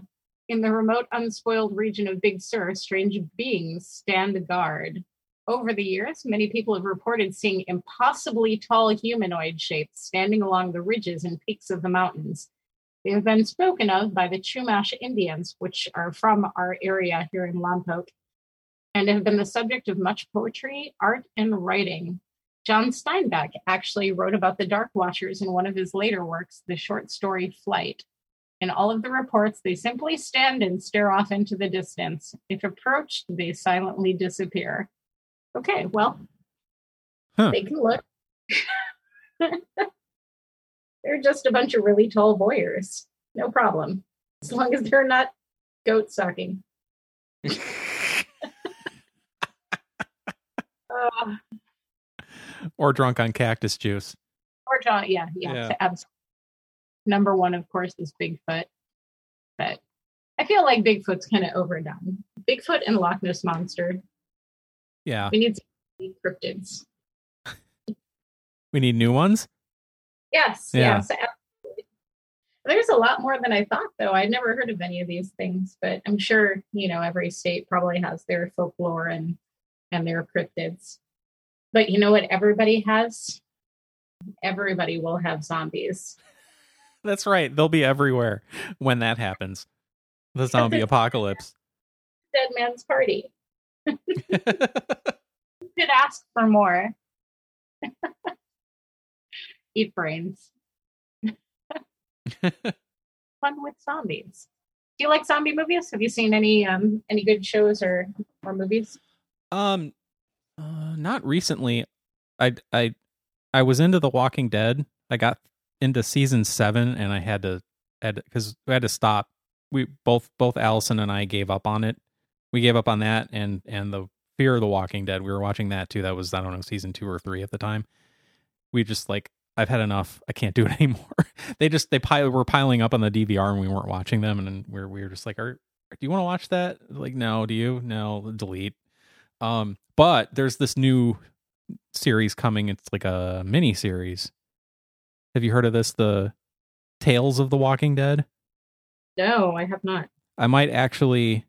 in the remote, unspoiled region of Big Sur, strange beings stand guard. Over the years, many people have reported seeing impossibly tall humanoid shapes standing along the ridges and peaks of the mountains. They have been spoken of by the Chumash Indians, which are from our area here in Lompoc, and have been the subject of much poetry, art, and writing. John Steinbeck actually wrote about the Dark Watchers in one of his later works, the short story Flight. In all of the reports, they simply stand and stare off into the distance. If approached, they silently disappear. Okay, well, Huh. they can look. (laughs) they're just a bunch of really tall voyeurs. No problem. As long as they're not goat sucking. Uh, (laughs) or drunk on cactus juice. or John, yeah, yeah, Yeah. absolutely. Number one, of course, is Bigfoot. But I feel like Bigfoot's kind of overdone. Bigfoot and Loch Ness Monster. Yeah. We need some cryptids. (laughs) We need new ones. Yes, Yeah. yes, absolutely. There's a lot more than I thought, though. I'd never heard of any of these things, but I'm sure you know every state probably has their folklore and and their cryptids. But you know what? Everybody has. Everybody will have zombies. (laughs) That's right. They'll be everywhere when that happens. The zombie (laughs) apocalypse. Dead man's party. (laughs) you Could ask for more. Eat brains. (laughs) Fun with zombies. Do you like zombie movies? Have you seen any um any good shows or or movies? um, uh, not recently. I I I was into The Walking Dead. I got into season seven, and I had to had because we had to stop. We both both Allison and I gave up on it. We gave up on that, and and the Fear of the Walking Dead. We were watching that too. That was I don't know season two or three at the time. We just like I've had enough. I can't do it (laughs) anymore. they just they pile were piling up on the DVR and we weren't watching them, and then we're we were just like, are do you want to watch that? Like, no. Do you? No. Delete. Um, but there's this new series coming. It's like a mini series. Have you heard of this? The Tales of the Walking Dead. No, I have not. I might actually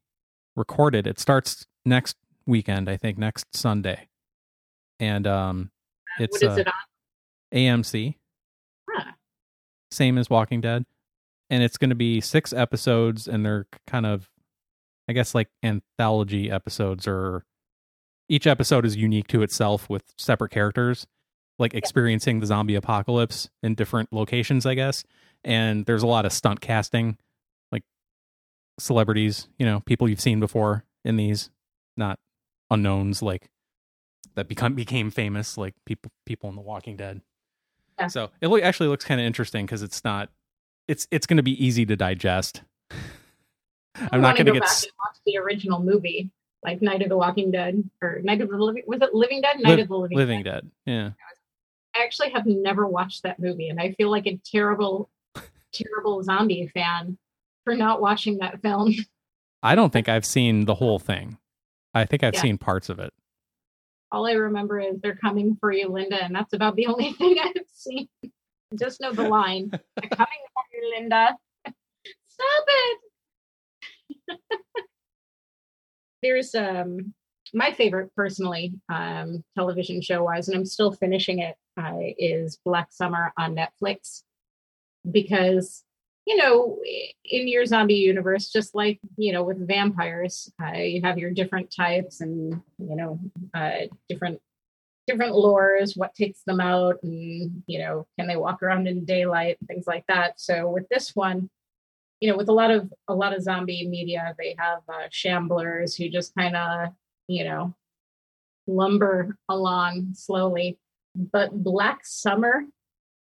record it. It starts next weekend, I think, next Sunday, and um, it's what is uh, it on? AMC, Huh. same as Walking Dead, and it's going to be six episodes, and they're kind of, I guess, like anthology episodes, or each episode is unique to itself with separate characters, like experiencing the zombie apocalypse in different locations, I guess. And there's a lot of stunt casting, like celebrities, you know, people you've seen before in these, not unknowns like that become became famous, like people people in The Walking Dead. Yeah. So it lo- actually looks kind of interesting because it's not, it's it's going to be easy to digest. I'm not going to go get. back s- and watch the original movie, like Night of the Walking Dead or Night of the Living. Was it Living Dead? Night Liv- of the Living. Living Dead. Dead. Yeah. I actually have never watched that movie, and I feel like a terrible, terrible zombie fan for not watching that film. I don't (laughs) think I've seen the whole thing. I think I've Yeah. seen parts of it. All I remember is "They're coming for you, Linda," and that's about the (laughs) only thing I've seen. Just know the line: "They're coming for you, Linda." Stop it! (laughs) There's um my favorite personally um television show wise, and I'm still finishing it. Uh, is Black Summer on Netflix because you know in your zombie universe just like you know with vampires uh, you have your different types and you know uh, different different lures what takes them out and you know can they walk around in daylight and things like that. So with this one you know with a lot of a lot of zombie media they have uh, shamblers who just kind of you know lumber along slowly. But black summer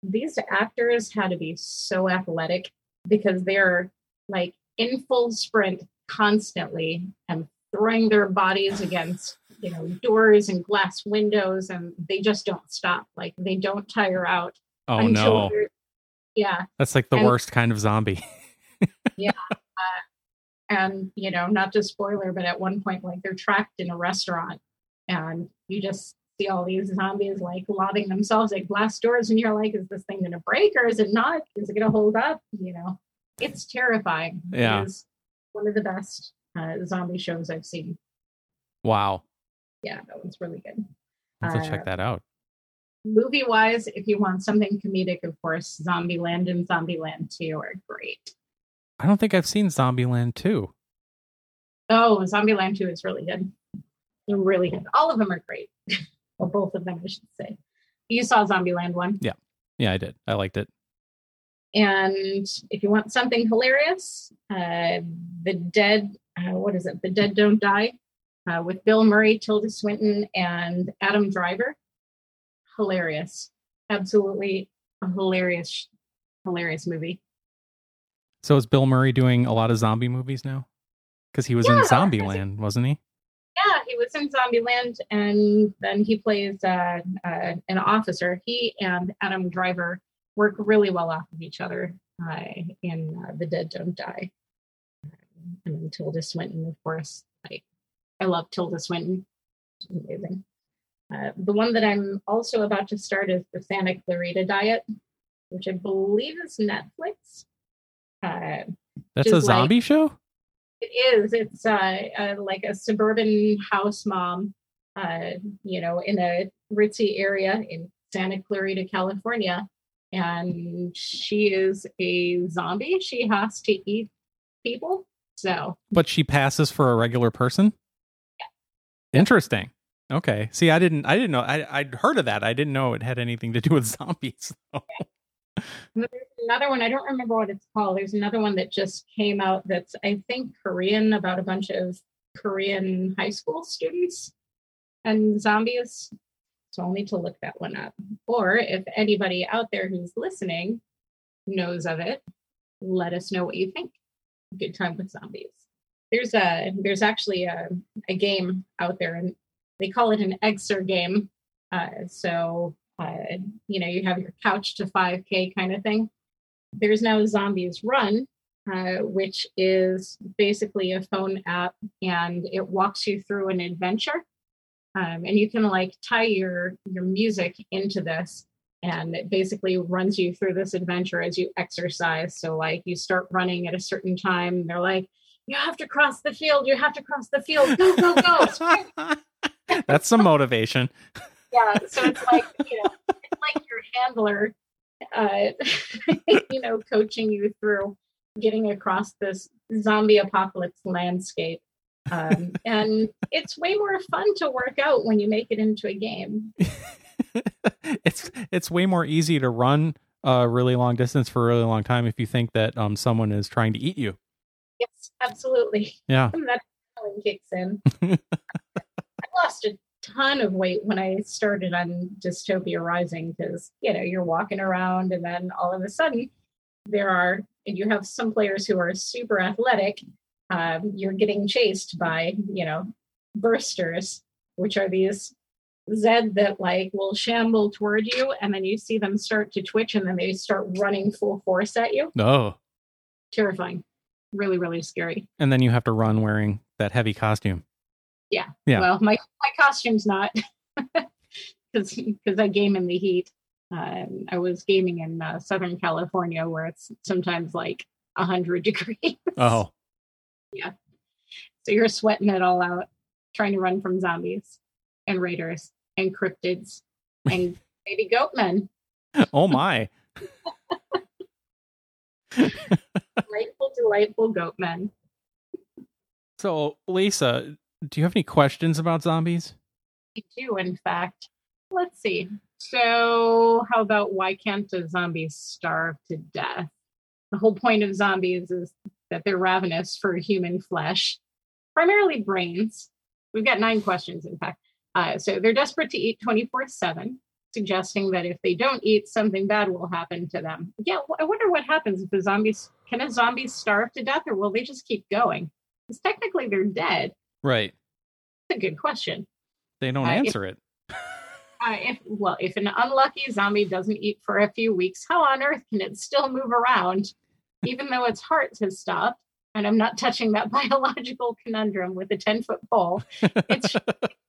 these actors had to be so athletic because they're like in full sprint constantly and throwing their bodies against you know doors and glass windows and they just don't stop like they don't tire out Oh no. yeah That's like the and- worst kind of zombie. (laughs) Yeah. Uh, and you know not to spoiler but at one point like they're trapped in a restaurant and you just see all these zombies like lobbing themselves at glass doors and you're like is this thing going to break or is it not is it going to hold up you know it's terrifying Yeah. it is one of the best uh, zombie shows i've seen wow. yeah that one's really good have to Uh, check that out. movie wise if you want something comedic of course zombieland and zombieland 2 are great I don't think I've seen Zombieland 2. Oh, Zombieland 2 is really good. They're really good. All of them are great. (laughs) well, both of them, I should say. You saw Zombieland 1. Yeah, Yeah, I did. I liked it. And if you want something hilarious, uh, The Dead, uh, what is it? The Dead Don't Die uh, with Bill Murray, Tilda Swinton, and Adam Driver. Hilarious. Absolutely a hilarious, hilarious movie. So is Bill Murray doing a lot of zombie movies now? Because he was in Yeah, Zombieland, wasn't he? Yeah, he was in Zombieland, and then he plays uh, uh, an officer. He and Adam Driver work really well off of each other uh, in uh, The Dead Don't Die. And then Tilda Swinton, of course. I, I love Tilda Swinton. She's amazing. Uh, the one that I'm also about to start is the Santa Clarita Diet, which I believe is Netflix. Uh, That's a Just like- zombie show? It is. It's uh, uh, like a suburban house mom, uh, you know, in a ritzy area in Santa Clarita, California. And she is a zombie. She has to eat people. So, But she passes for a regular person? Interesting. Okay. See, I didn't I didn't know I I'd heard of that. I didn't know it had anything to do with (laughs) zombies. Another one. I don't remember what it's called. There's another one that just came out that's, I think, Korean about a bunch of Korean high school students and zombies. So I'll need to look that one up. Or if anybody out there who's listening knows of it, let us know what you think. Good time with zombies. There's a there's actually a, a game out there and they call it an Exer game. Uh, so uh, you know, you have your couch to 5K kind of thing. There's now Zombies Run, uh, which is basically a phone app and it walks you through an adventure. Um, and you can like tie your your music into this and it basically runs you through this adventure as you exercise. So like you start running at a certain time, they're like, you have to cross the field, you have to cross the field, go, go, go. (laughs) That's some motivation. yeah so it's like you know it's like your handler uh (laughs) you know coaching you through getting across this zombie apocalypse landscape um (laughs) and it's way more fun to work out when you make it into a game (laughs) it's it's way more easy to run a really long distance for a really long time if you think that um someone is trying to eat you. yes absolutely Yeah. and that kicks in i lost a ton of weight when i started on dystopia rising because you know you're walking around and then all of a sudden there are and you have some players who are super athletic um, you're getting chased by you know bursters which are these zed that like will shamble toward you and then you see them start to twitch and then they start running full force at you No. terrifying really really scary And then you have to run wearing that heavy costume. Yeah. Well, my my costume's not (laughs) because because I game in the heat. Um, I was gaming in uh, Southern California where it's sometimes like hundred (laughs) degrees. Oh. Yeah. So you're sweating it all out, trying to run from zombies and raiders and cryptids (laughs) and maybe goat men. Oh my. Delightful, delightful goat men. So, Lisa, do you have any questions about zombies? I do, in fact. Let's see. So, how about why can't a zombie starve to death? The whole point of zombies is that they're ravenous for human flesh, primarily brains. We've got nine questions, in fact. Uh, so, they're desperate to eat 24 7, suggesting that if they don't eat, something bad will happen to them. Yeah, I wonder what happens if the zombies can a zombie starve to death or will they just keep going? Because technically they're dead. Right. That's a good question. They don't Uh, if- answer it. Uh, if well, if an unlucky zombie doesn't eat for a few weeks, how on earth can it still move around? even though its heart has stopped, and I'm not touching that (laughs) biological conundrum with a 10 foot pole, its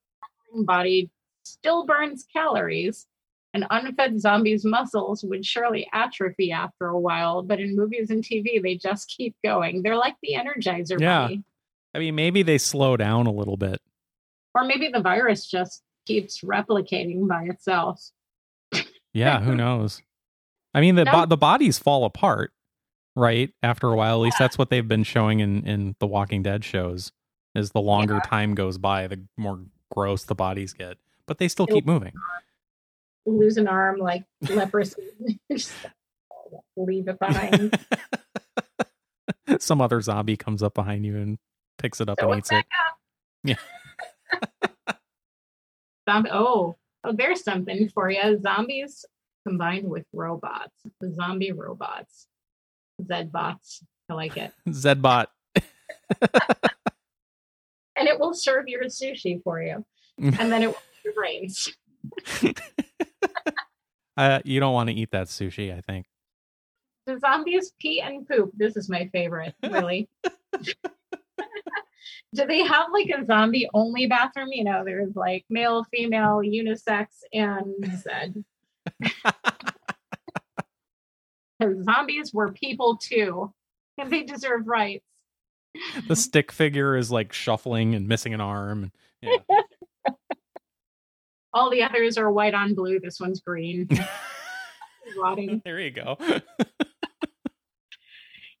(laughs) body still burns calories. And unfed zombies' muscles would surely atrophy after a while, but in movies and TV, they just keep going. They're like the Energizer Yeah. Bunny. I mean, maybe they slow down a little bit. Or maybe the virus just keeps replicating by itself. Yeah, who (laughs) knows? I mean, the No. bo- the bodies fall apart, right? After a while, at least that's what they've been showing in in the Walking Dead shows. Is the longer Yeah. time goes by, the more gross the bodies get, but they still It'll- keep moving. Lose an arm like leprosy. (laughs) Leave it behind. (laughs) Some other zombie comes up behind you and picks it up So and eats it. (laughs) Zombi- oh, oh, there's something for you. Zombies combined with robots. Zombie robots. Zedbots. I like it. (laughs) Zedbot. (laughs) And it will serve your sushi for you. And then it will your brains. Uh, you don't want to eat that sushi, I think. The zombies pee and poop. This is my favorite, really. Do they have like a zombie only bathroom? You know, there's like male, female, unisex, and (laughs) zombies were people too, and they deserve rights. The stick figure is like shuffling and missing an arm. Yeah. (laughs) All the others are white on blue. This one's green. (laughs) Rotting. there you go.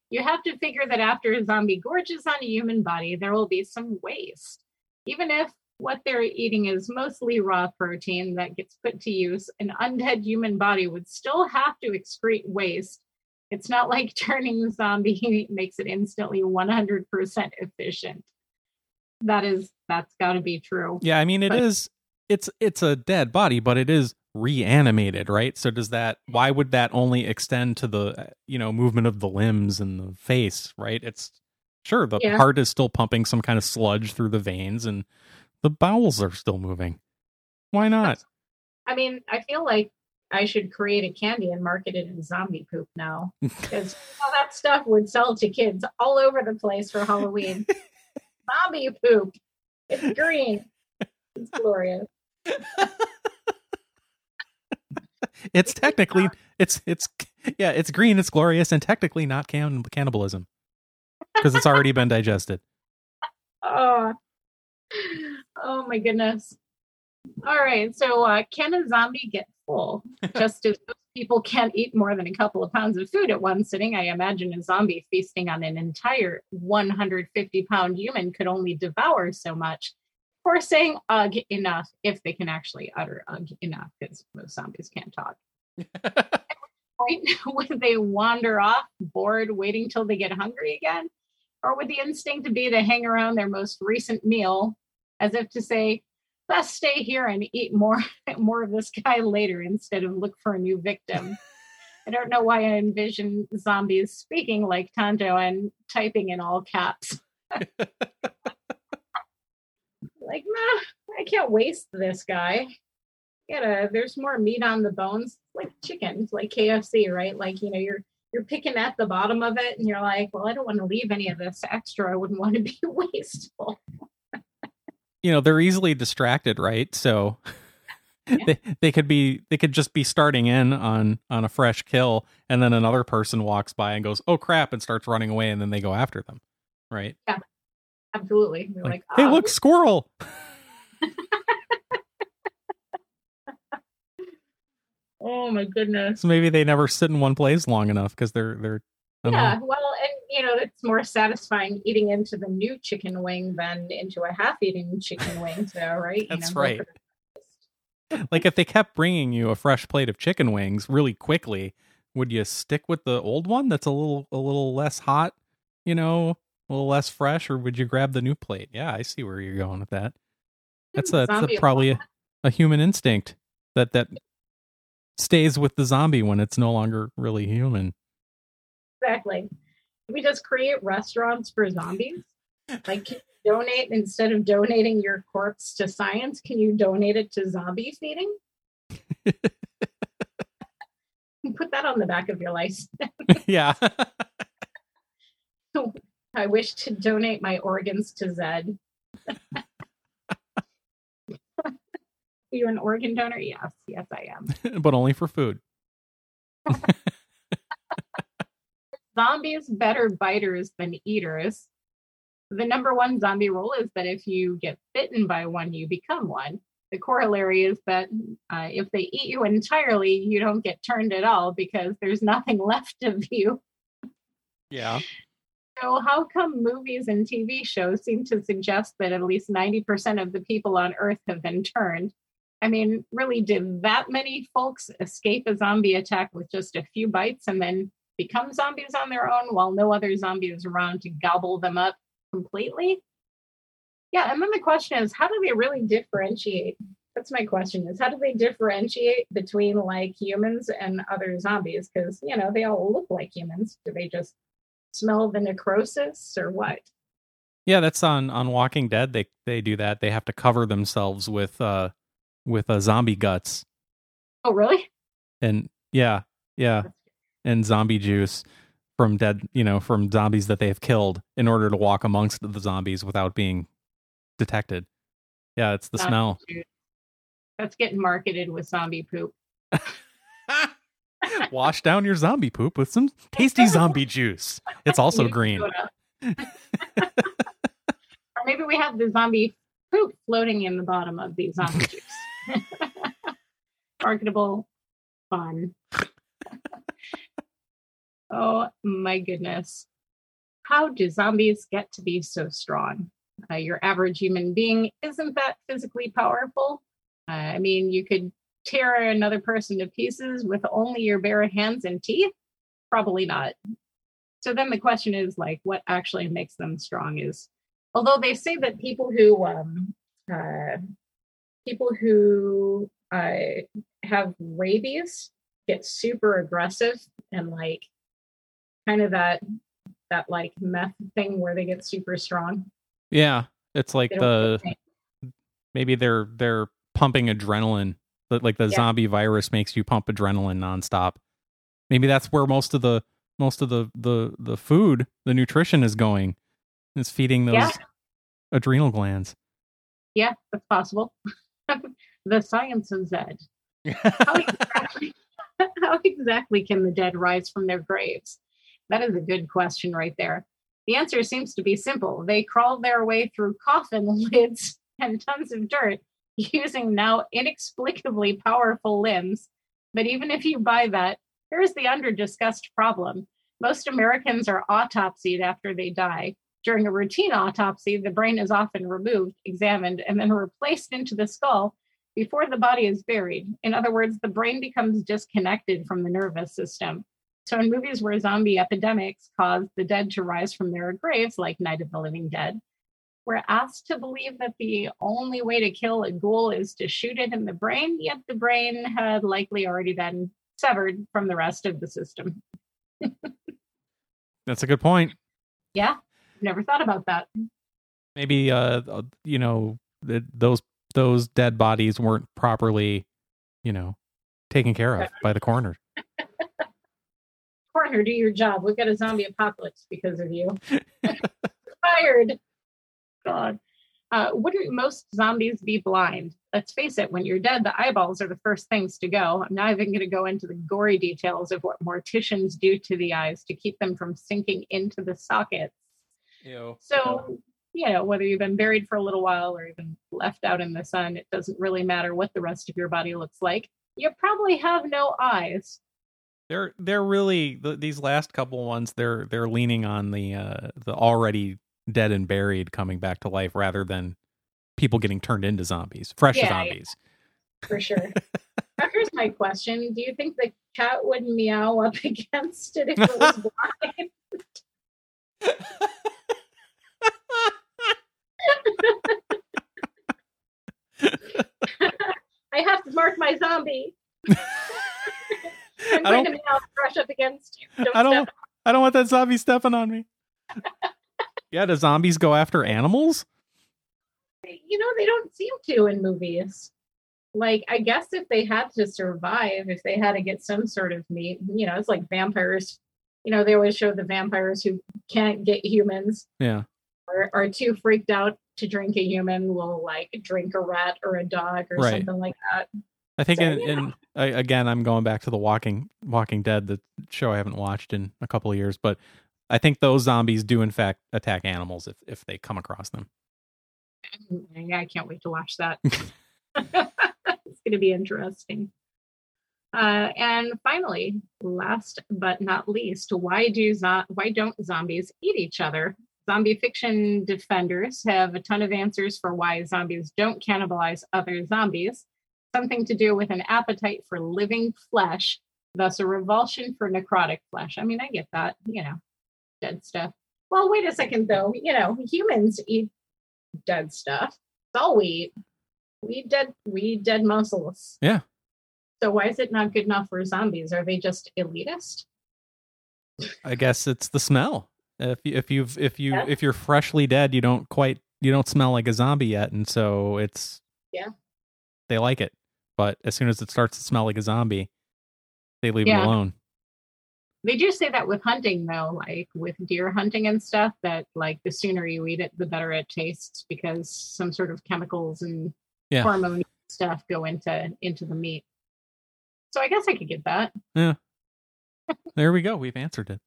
You have to figure that after a zombie gorges on a human body, there will be some waste. Even if what they're eating is mostly raw protein that gets put to use, an undead human body would still have to excrete waste. It's not like (laughs) turning the zombie makes it instantly 100% efficient. That is, that's got to be true. Yeah, I mean it But- is it's it's a dead body, but it is reanimated, right? So does that why would that only extend to the you know movement of the limbs and the face, right? It's sure the Yeah. heart is still pumping some kind of sludge through the veins and the bowels are still moving. Why not? I mean, I feel like I should create a candy and market it as zombie poop now because all that stuff would sell to kids all over the place for Halloween. (laughs) zombie poop. It's green. It's glorious. (laughs) It's technically it's it's yeah, it's green, it's glorious and technically not can- cannibalism. Because it's already been digested. (laughs) Oh, oh my goodness. All right. So, uh, can a zombie get full? (laughs) Just as most people can't eat more than a couple of pounds of food at one sitting, I imagine a zombie feasting on an entire 150 pound human could only devour so much. For saying ugh enough, if they can actually utter ugh enough, because most zombies can't talk. (laughs) Point (laughs) would they wander off, bored, waiting till they get hungry again? Or would the instinct be to hang around their most recent meal as if to say, best stay here and eat more (laughs) more of this guy later instead of look for a new victim? I don't know why I envision zombies speaking like Tonto and typing in all caps. Like, nah, I can't waste this guy. Gotta, there's more meat on the bones, like chicken, it's like KFC, right? Like, you know, you're you're picking at the bottom of it and you're like, well, I don't want to leave any of this extra. I wouldn't want to be (laughs) wasteful. you know they're easily distracted right so Yeah. they, they could be they could just be starting in on on a fresh kill and then another person walks by and goes oh crap and starts running away and then they go after them right Absolutely. You're like, like, hey "Oh, look squirrel (laughs) Oh my goodness. so maybe they never sit in one place long enough because they're they're don't know. Yeah, well, and you know, it's more satisfying eating into the new chicken wing than into a half-eaten chicken wing. So, right? You That's know, right. like if they kept bringing you a fresh plate of chicken wings really quickly would you stick with the old one that's a little a little less hot you know a little less fresh or would you grab the new plate yeah i see where you're going with that hmm, that's a, that's a probably a, a human instinct that that stays with the zombie when it's no longer really human Exactly. Can we just create restaurants for zombies? Like, can you donate instead of donating your corpse to science? Can you donate it to zombie feeding? (laughs) Put that on the back of your license. (laughs) yeah (laughs) I wish to donate my organs to Zed. (laughs) you an organ donor? Yes, yes, I am. (laughs) but only for food. (laughs) Zombies better biters than eaters. The number one zombie rule is that if you get bitten by one, you become one. The corollary is that uh, if they eat you entirely, you don't get turned at all because there's nothing left of you. Yeah. So, how come movies and TV shows seem to suggest that at least 90% of the people on Earth have been turned? I mean, really, did that many folks escape a zombie attack with just a few bites and then become zombies on their own while no other zombie is around to gobble them up completely? Yeah, and then the question is, how do they really differentiate? That's my question: is how do they differentiate between like humans and other zombies? Because you know they all look like humans. Do they just smell the necrosis or what? Yeah, that's on on Walking Dead. They they do that. They have to cover themselves with uh with uh, zombie guts Oh, really? and yeah, yeah, and zombie juice from dead, you know, from zombies that they have killed in order to walk amongst the zombies without being detected. Yeah, it's the Zombie smell. juice. That's getting marketed with zombie poop. (laughs) Wash down your zombie poop with some tasty zombie juice. It's also green. or maybe we have the zombie poop floating in the bottom of the zombie (laughs) juice. Marketable fun. oh my goodness. How do zombies get to be so strong? Uh, your average human being isn't that physically powerful. Uh, I mean, you could tear another person to pieces with only your bare hands and teeth? Probably not. So then the question is like, what actually makes them strong? Is although they say that people who um, uh, people who uh, have rabies get super aggressive and like kind of that that like meth thing where they get super strong. Yeah, it's like the don't feel pain. maybe they're they're pumping adrenaline. But Like the Yeah. zombie virus makes you pump adrenaline nonstop. Maybe that's where most of the most of the the the food, the nutrition is going. It's feeding those Yeah. adrenal glands. Yeah, that's possible. (laughs) the science is dead. How (laughs) exactly, (laughs) how exactly can the dead rise from their graves? That is a good question right there. The answer seems to be simple. They crawl their way through coffin lids and tons of dirt (laughs) using now inexplicably powerful limbs. But even if you buy that, here's the under discussed problem. Most Americans are autopsied after they die. During a routine autopsy, the brain is often removed, examined, and then replaced into the skull before the body is buried. In other words, the brain becomes disconnected from the nervous system. So, in movies where zombie epidemics cause the dead to rise from their graves, like Night of the Living Dead, we're asked to believe that the only way to kill a ghoul is to shoot it in the brain, yet the brain had likely already been severed from the rest of the system. (laughs) That's a good point. Yeah, never thought about that. Maybe uh uh, you know th- those those dead bodies weren't properly, you know, taken care of by the coroner. (laughs) Coroner, do your job. We've got a zombie apocalypse because of you. (laughs) Fired. God. Uh, wouldn't most zombies be blind? Let's face it, when you're dead, the eyeballs are the first things to go. I'm not even going to go into the gory details of what morticians do to the eyes to keep them from sinking into the sockets. Ew. So, you know, whether you've been buried for a little while or even left out in the sun, it doesn't really matter what the rest of your body looks like. You probably have no eyes. They're they're really th- these last couple ones. They're they're leaning on the uh, the already dead and buried coming back to life rather than people getting turned into zombies, fresh Yeah, yeah. zombies. for sure. (laughs) here's my question: Do you think the cat would meow up (laughs) against it if it was (laughs) blind? I have to mark my zombie. I'm going to meow brush up against you. I don't I don't want that zombie stepping on me. Yeah, do zombies go after animals? You know, they don't seem to in movies. Like, I guess if they had to survive, if they had to get some sort of meat, you know, it's like vampires you know, they always show the vampires who can't get humans Yeah. or are too freaked out to drink a human will like drink a rat or a dog or Right. something like that. I think So, in, yeah. in I, again, I'm going back to the Walking Walking Dead, the show I haven't watched in a couple of years, but I think those zombies do in fact attack animals if if they come across them. Yeah, I can't wait to watch that. (laughs) it's going to be interesting. Uh, and finally, last but not least, why do zo- why don't zombies eat each other? Zombie fiction defenders have a ton of answers for why zombies don't cannibalize other zombies. Something to do with an appetite for living flesh, thus a revulsion for necrotic flesh. I mean, I get that, you know, dead stuff. Well, wait a second though. You know, humans eat dead stuff. That's all we eat. We eat dead we eat dead muscles. Yeah. So why is it not good enough for zombies? Are they just elitist? I guess it's the smell. If you, if you've if you Yeah. if you're freshly dead, you don't quite you don't smell like a zombie yet, and so it's Yeah. they like it. But as soon as it starts to smell like a zombie, they leave Yeah. it alone. They do say that with hunting though, like with deer hunting and stuff, that like the sooner you eat it, the better it tastes because some sort of chemicals and Yeah. hormone stuff go into into the meat. So I guess I could get that. Yeah. (laughs) there we go. We've answered it.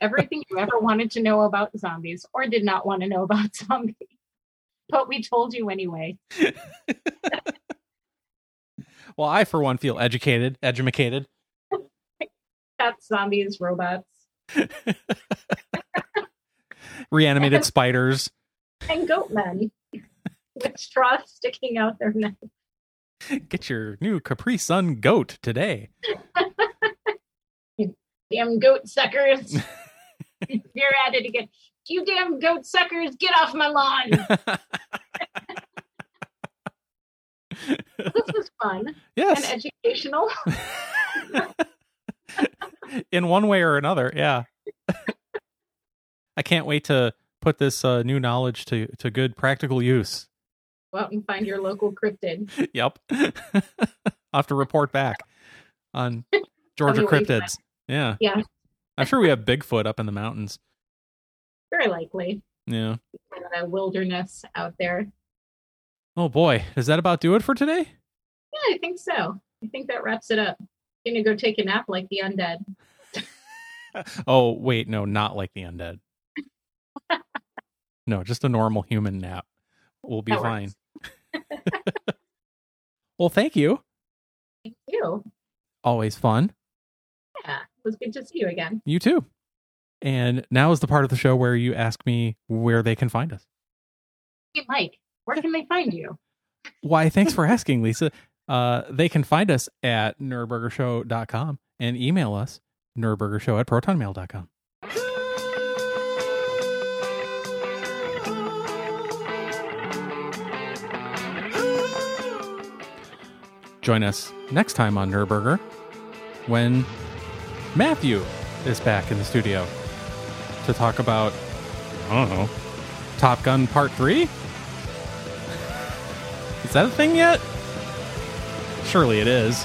Everything you ever wanted to know about zombies or did not want to know about (laughs) zombies. But we told you anyway. (laughs) Well, I for one feel educated, educated. Cats, zombies, robots, (laughs) Reanimated spiders. and goat men with straws sticking out their neck. Get your new Capri Sun goat today. (laughs) You damn goat suckers. (laughs) You're at it again. You damn goat suckers, get off my lawn. this was fun and educational. (laughs) in one way or another. Yeah. I can't wait to put this uh, new knowledge to to good practical use. Go out and find your local cryptid. (laughs) Yep. (laughs) I'll have to report back on Georgia me what you find. cryptids. Yeah. Yeah. I'm sure we have Bigfoot up in the mountains. Very likely. Yeah. A wilderness out there. Oh boy, does that about do it for today? Yeah, I think so. I think that wraps it up. Gonna go take a nap like the undead. (laughs) Oh wait, no, not like the undead. (laughs) no, just a normal human nap. We'll be That fine. (laughs) well, thank you. Thank you. Always fun. Yeah, it was good to see you again. You too. And now is the part of the show where you ask me where they can find us. Hey, Mike, where can they find you? Why, thanks for asking, Lisa. Uh, they can find us at nerdburgershow.com and email us nerdburgershow at protonmail.com. Join us next time on Nerdburger when Matthew is back in the studio to talk about, I don't know, Top Gun Part 3? (laughs) Is that a thing yet? Surely it is.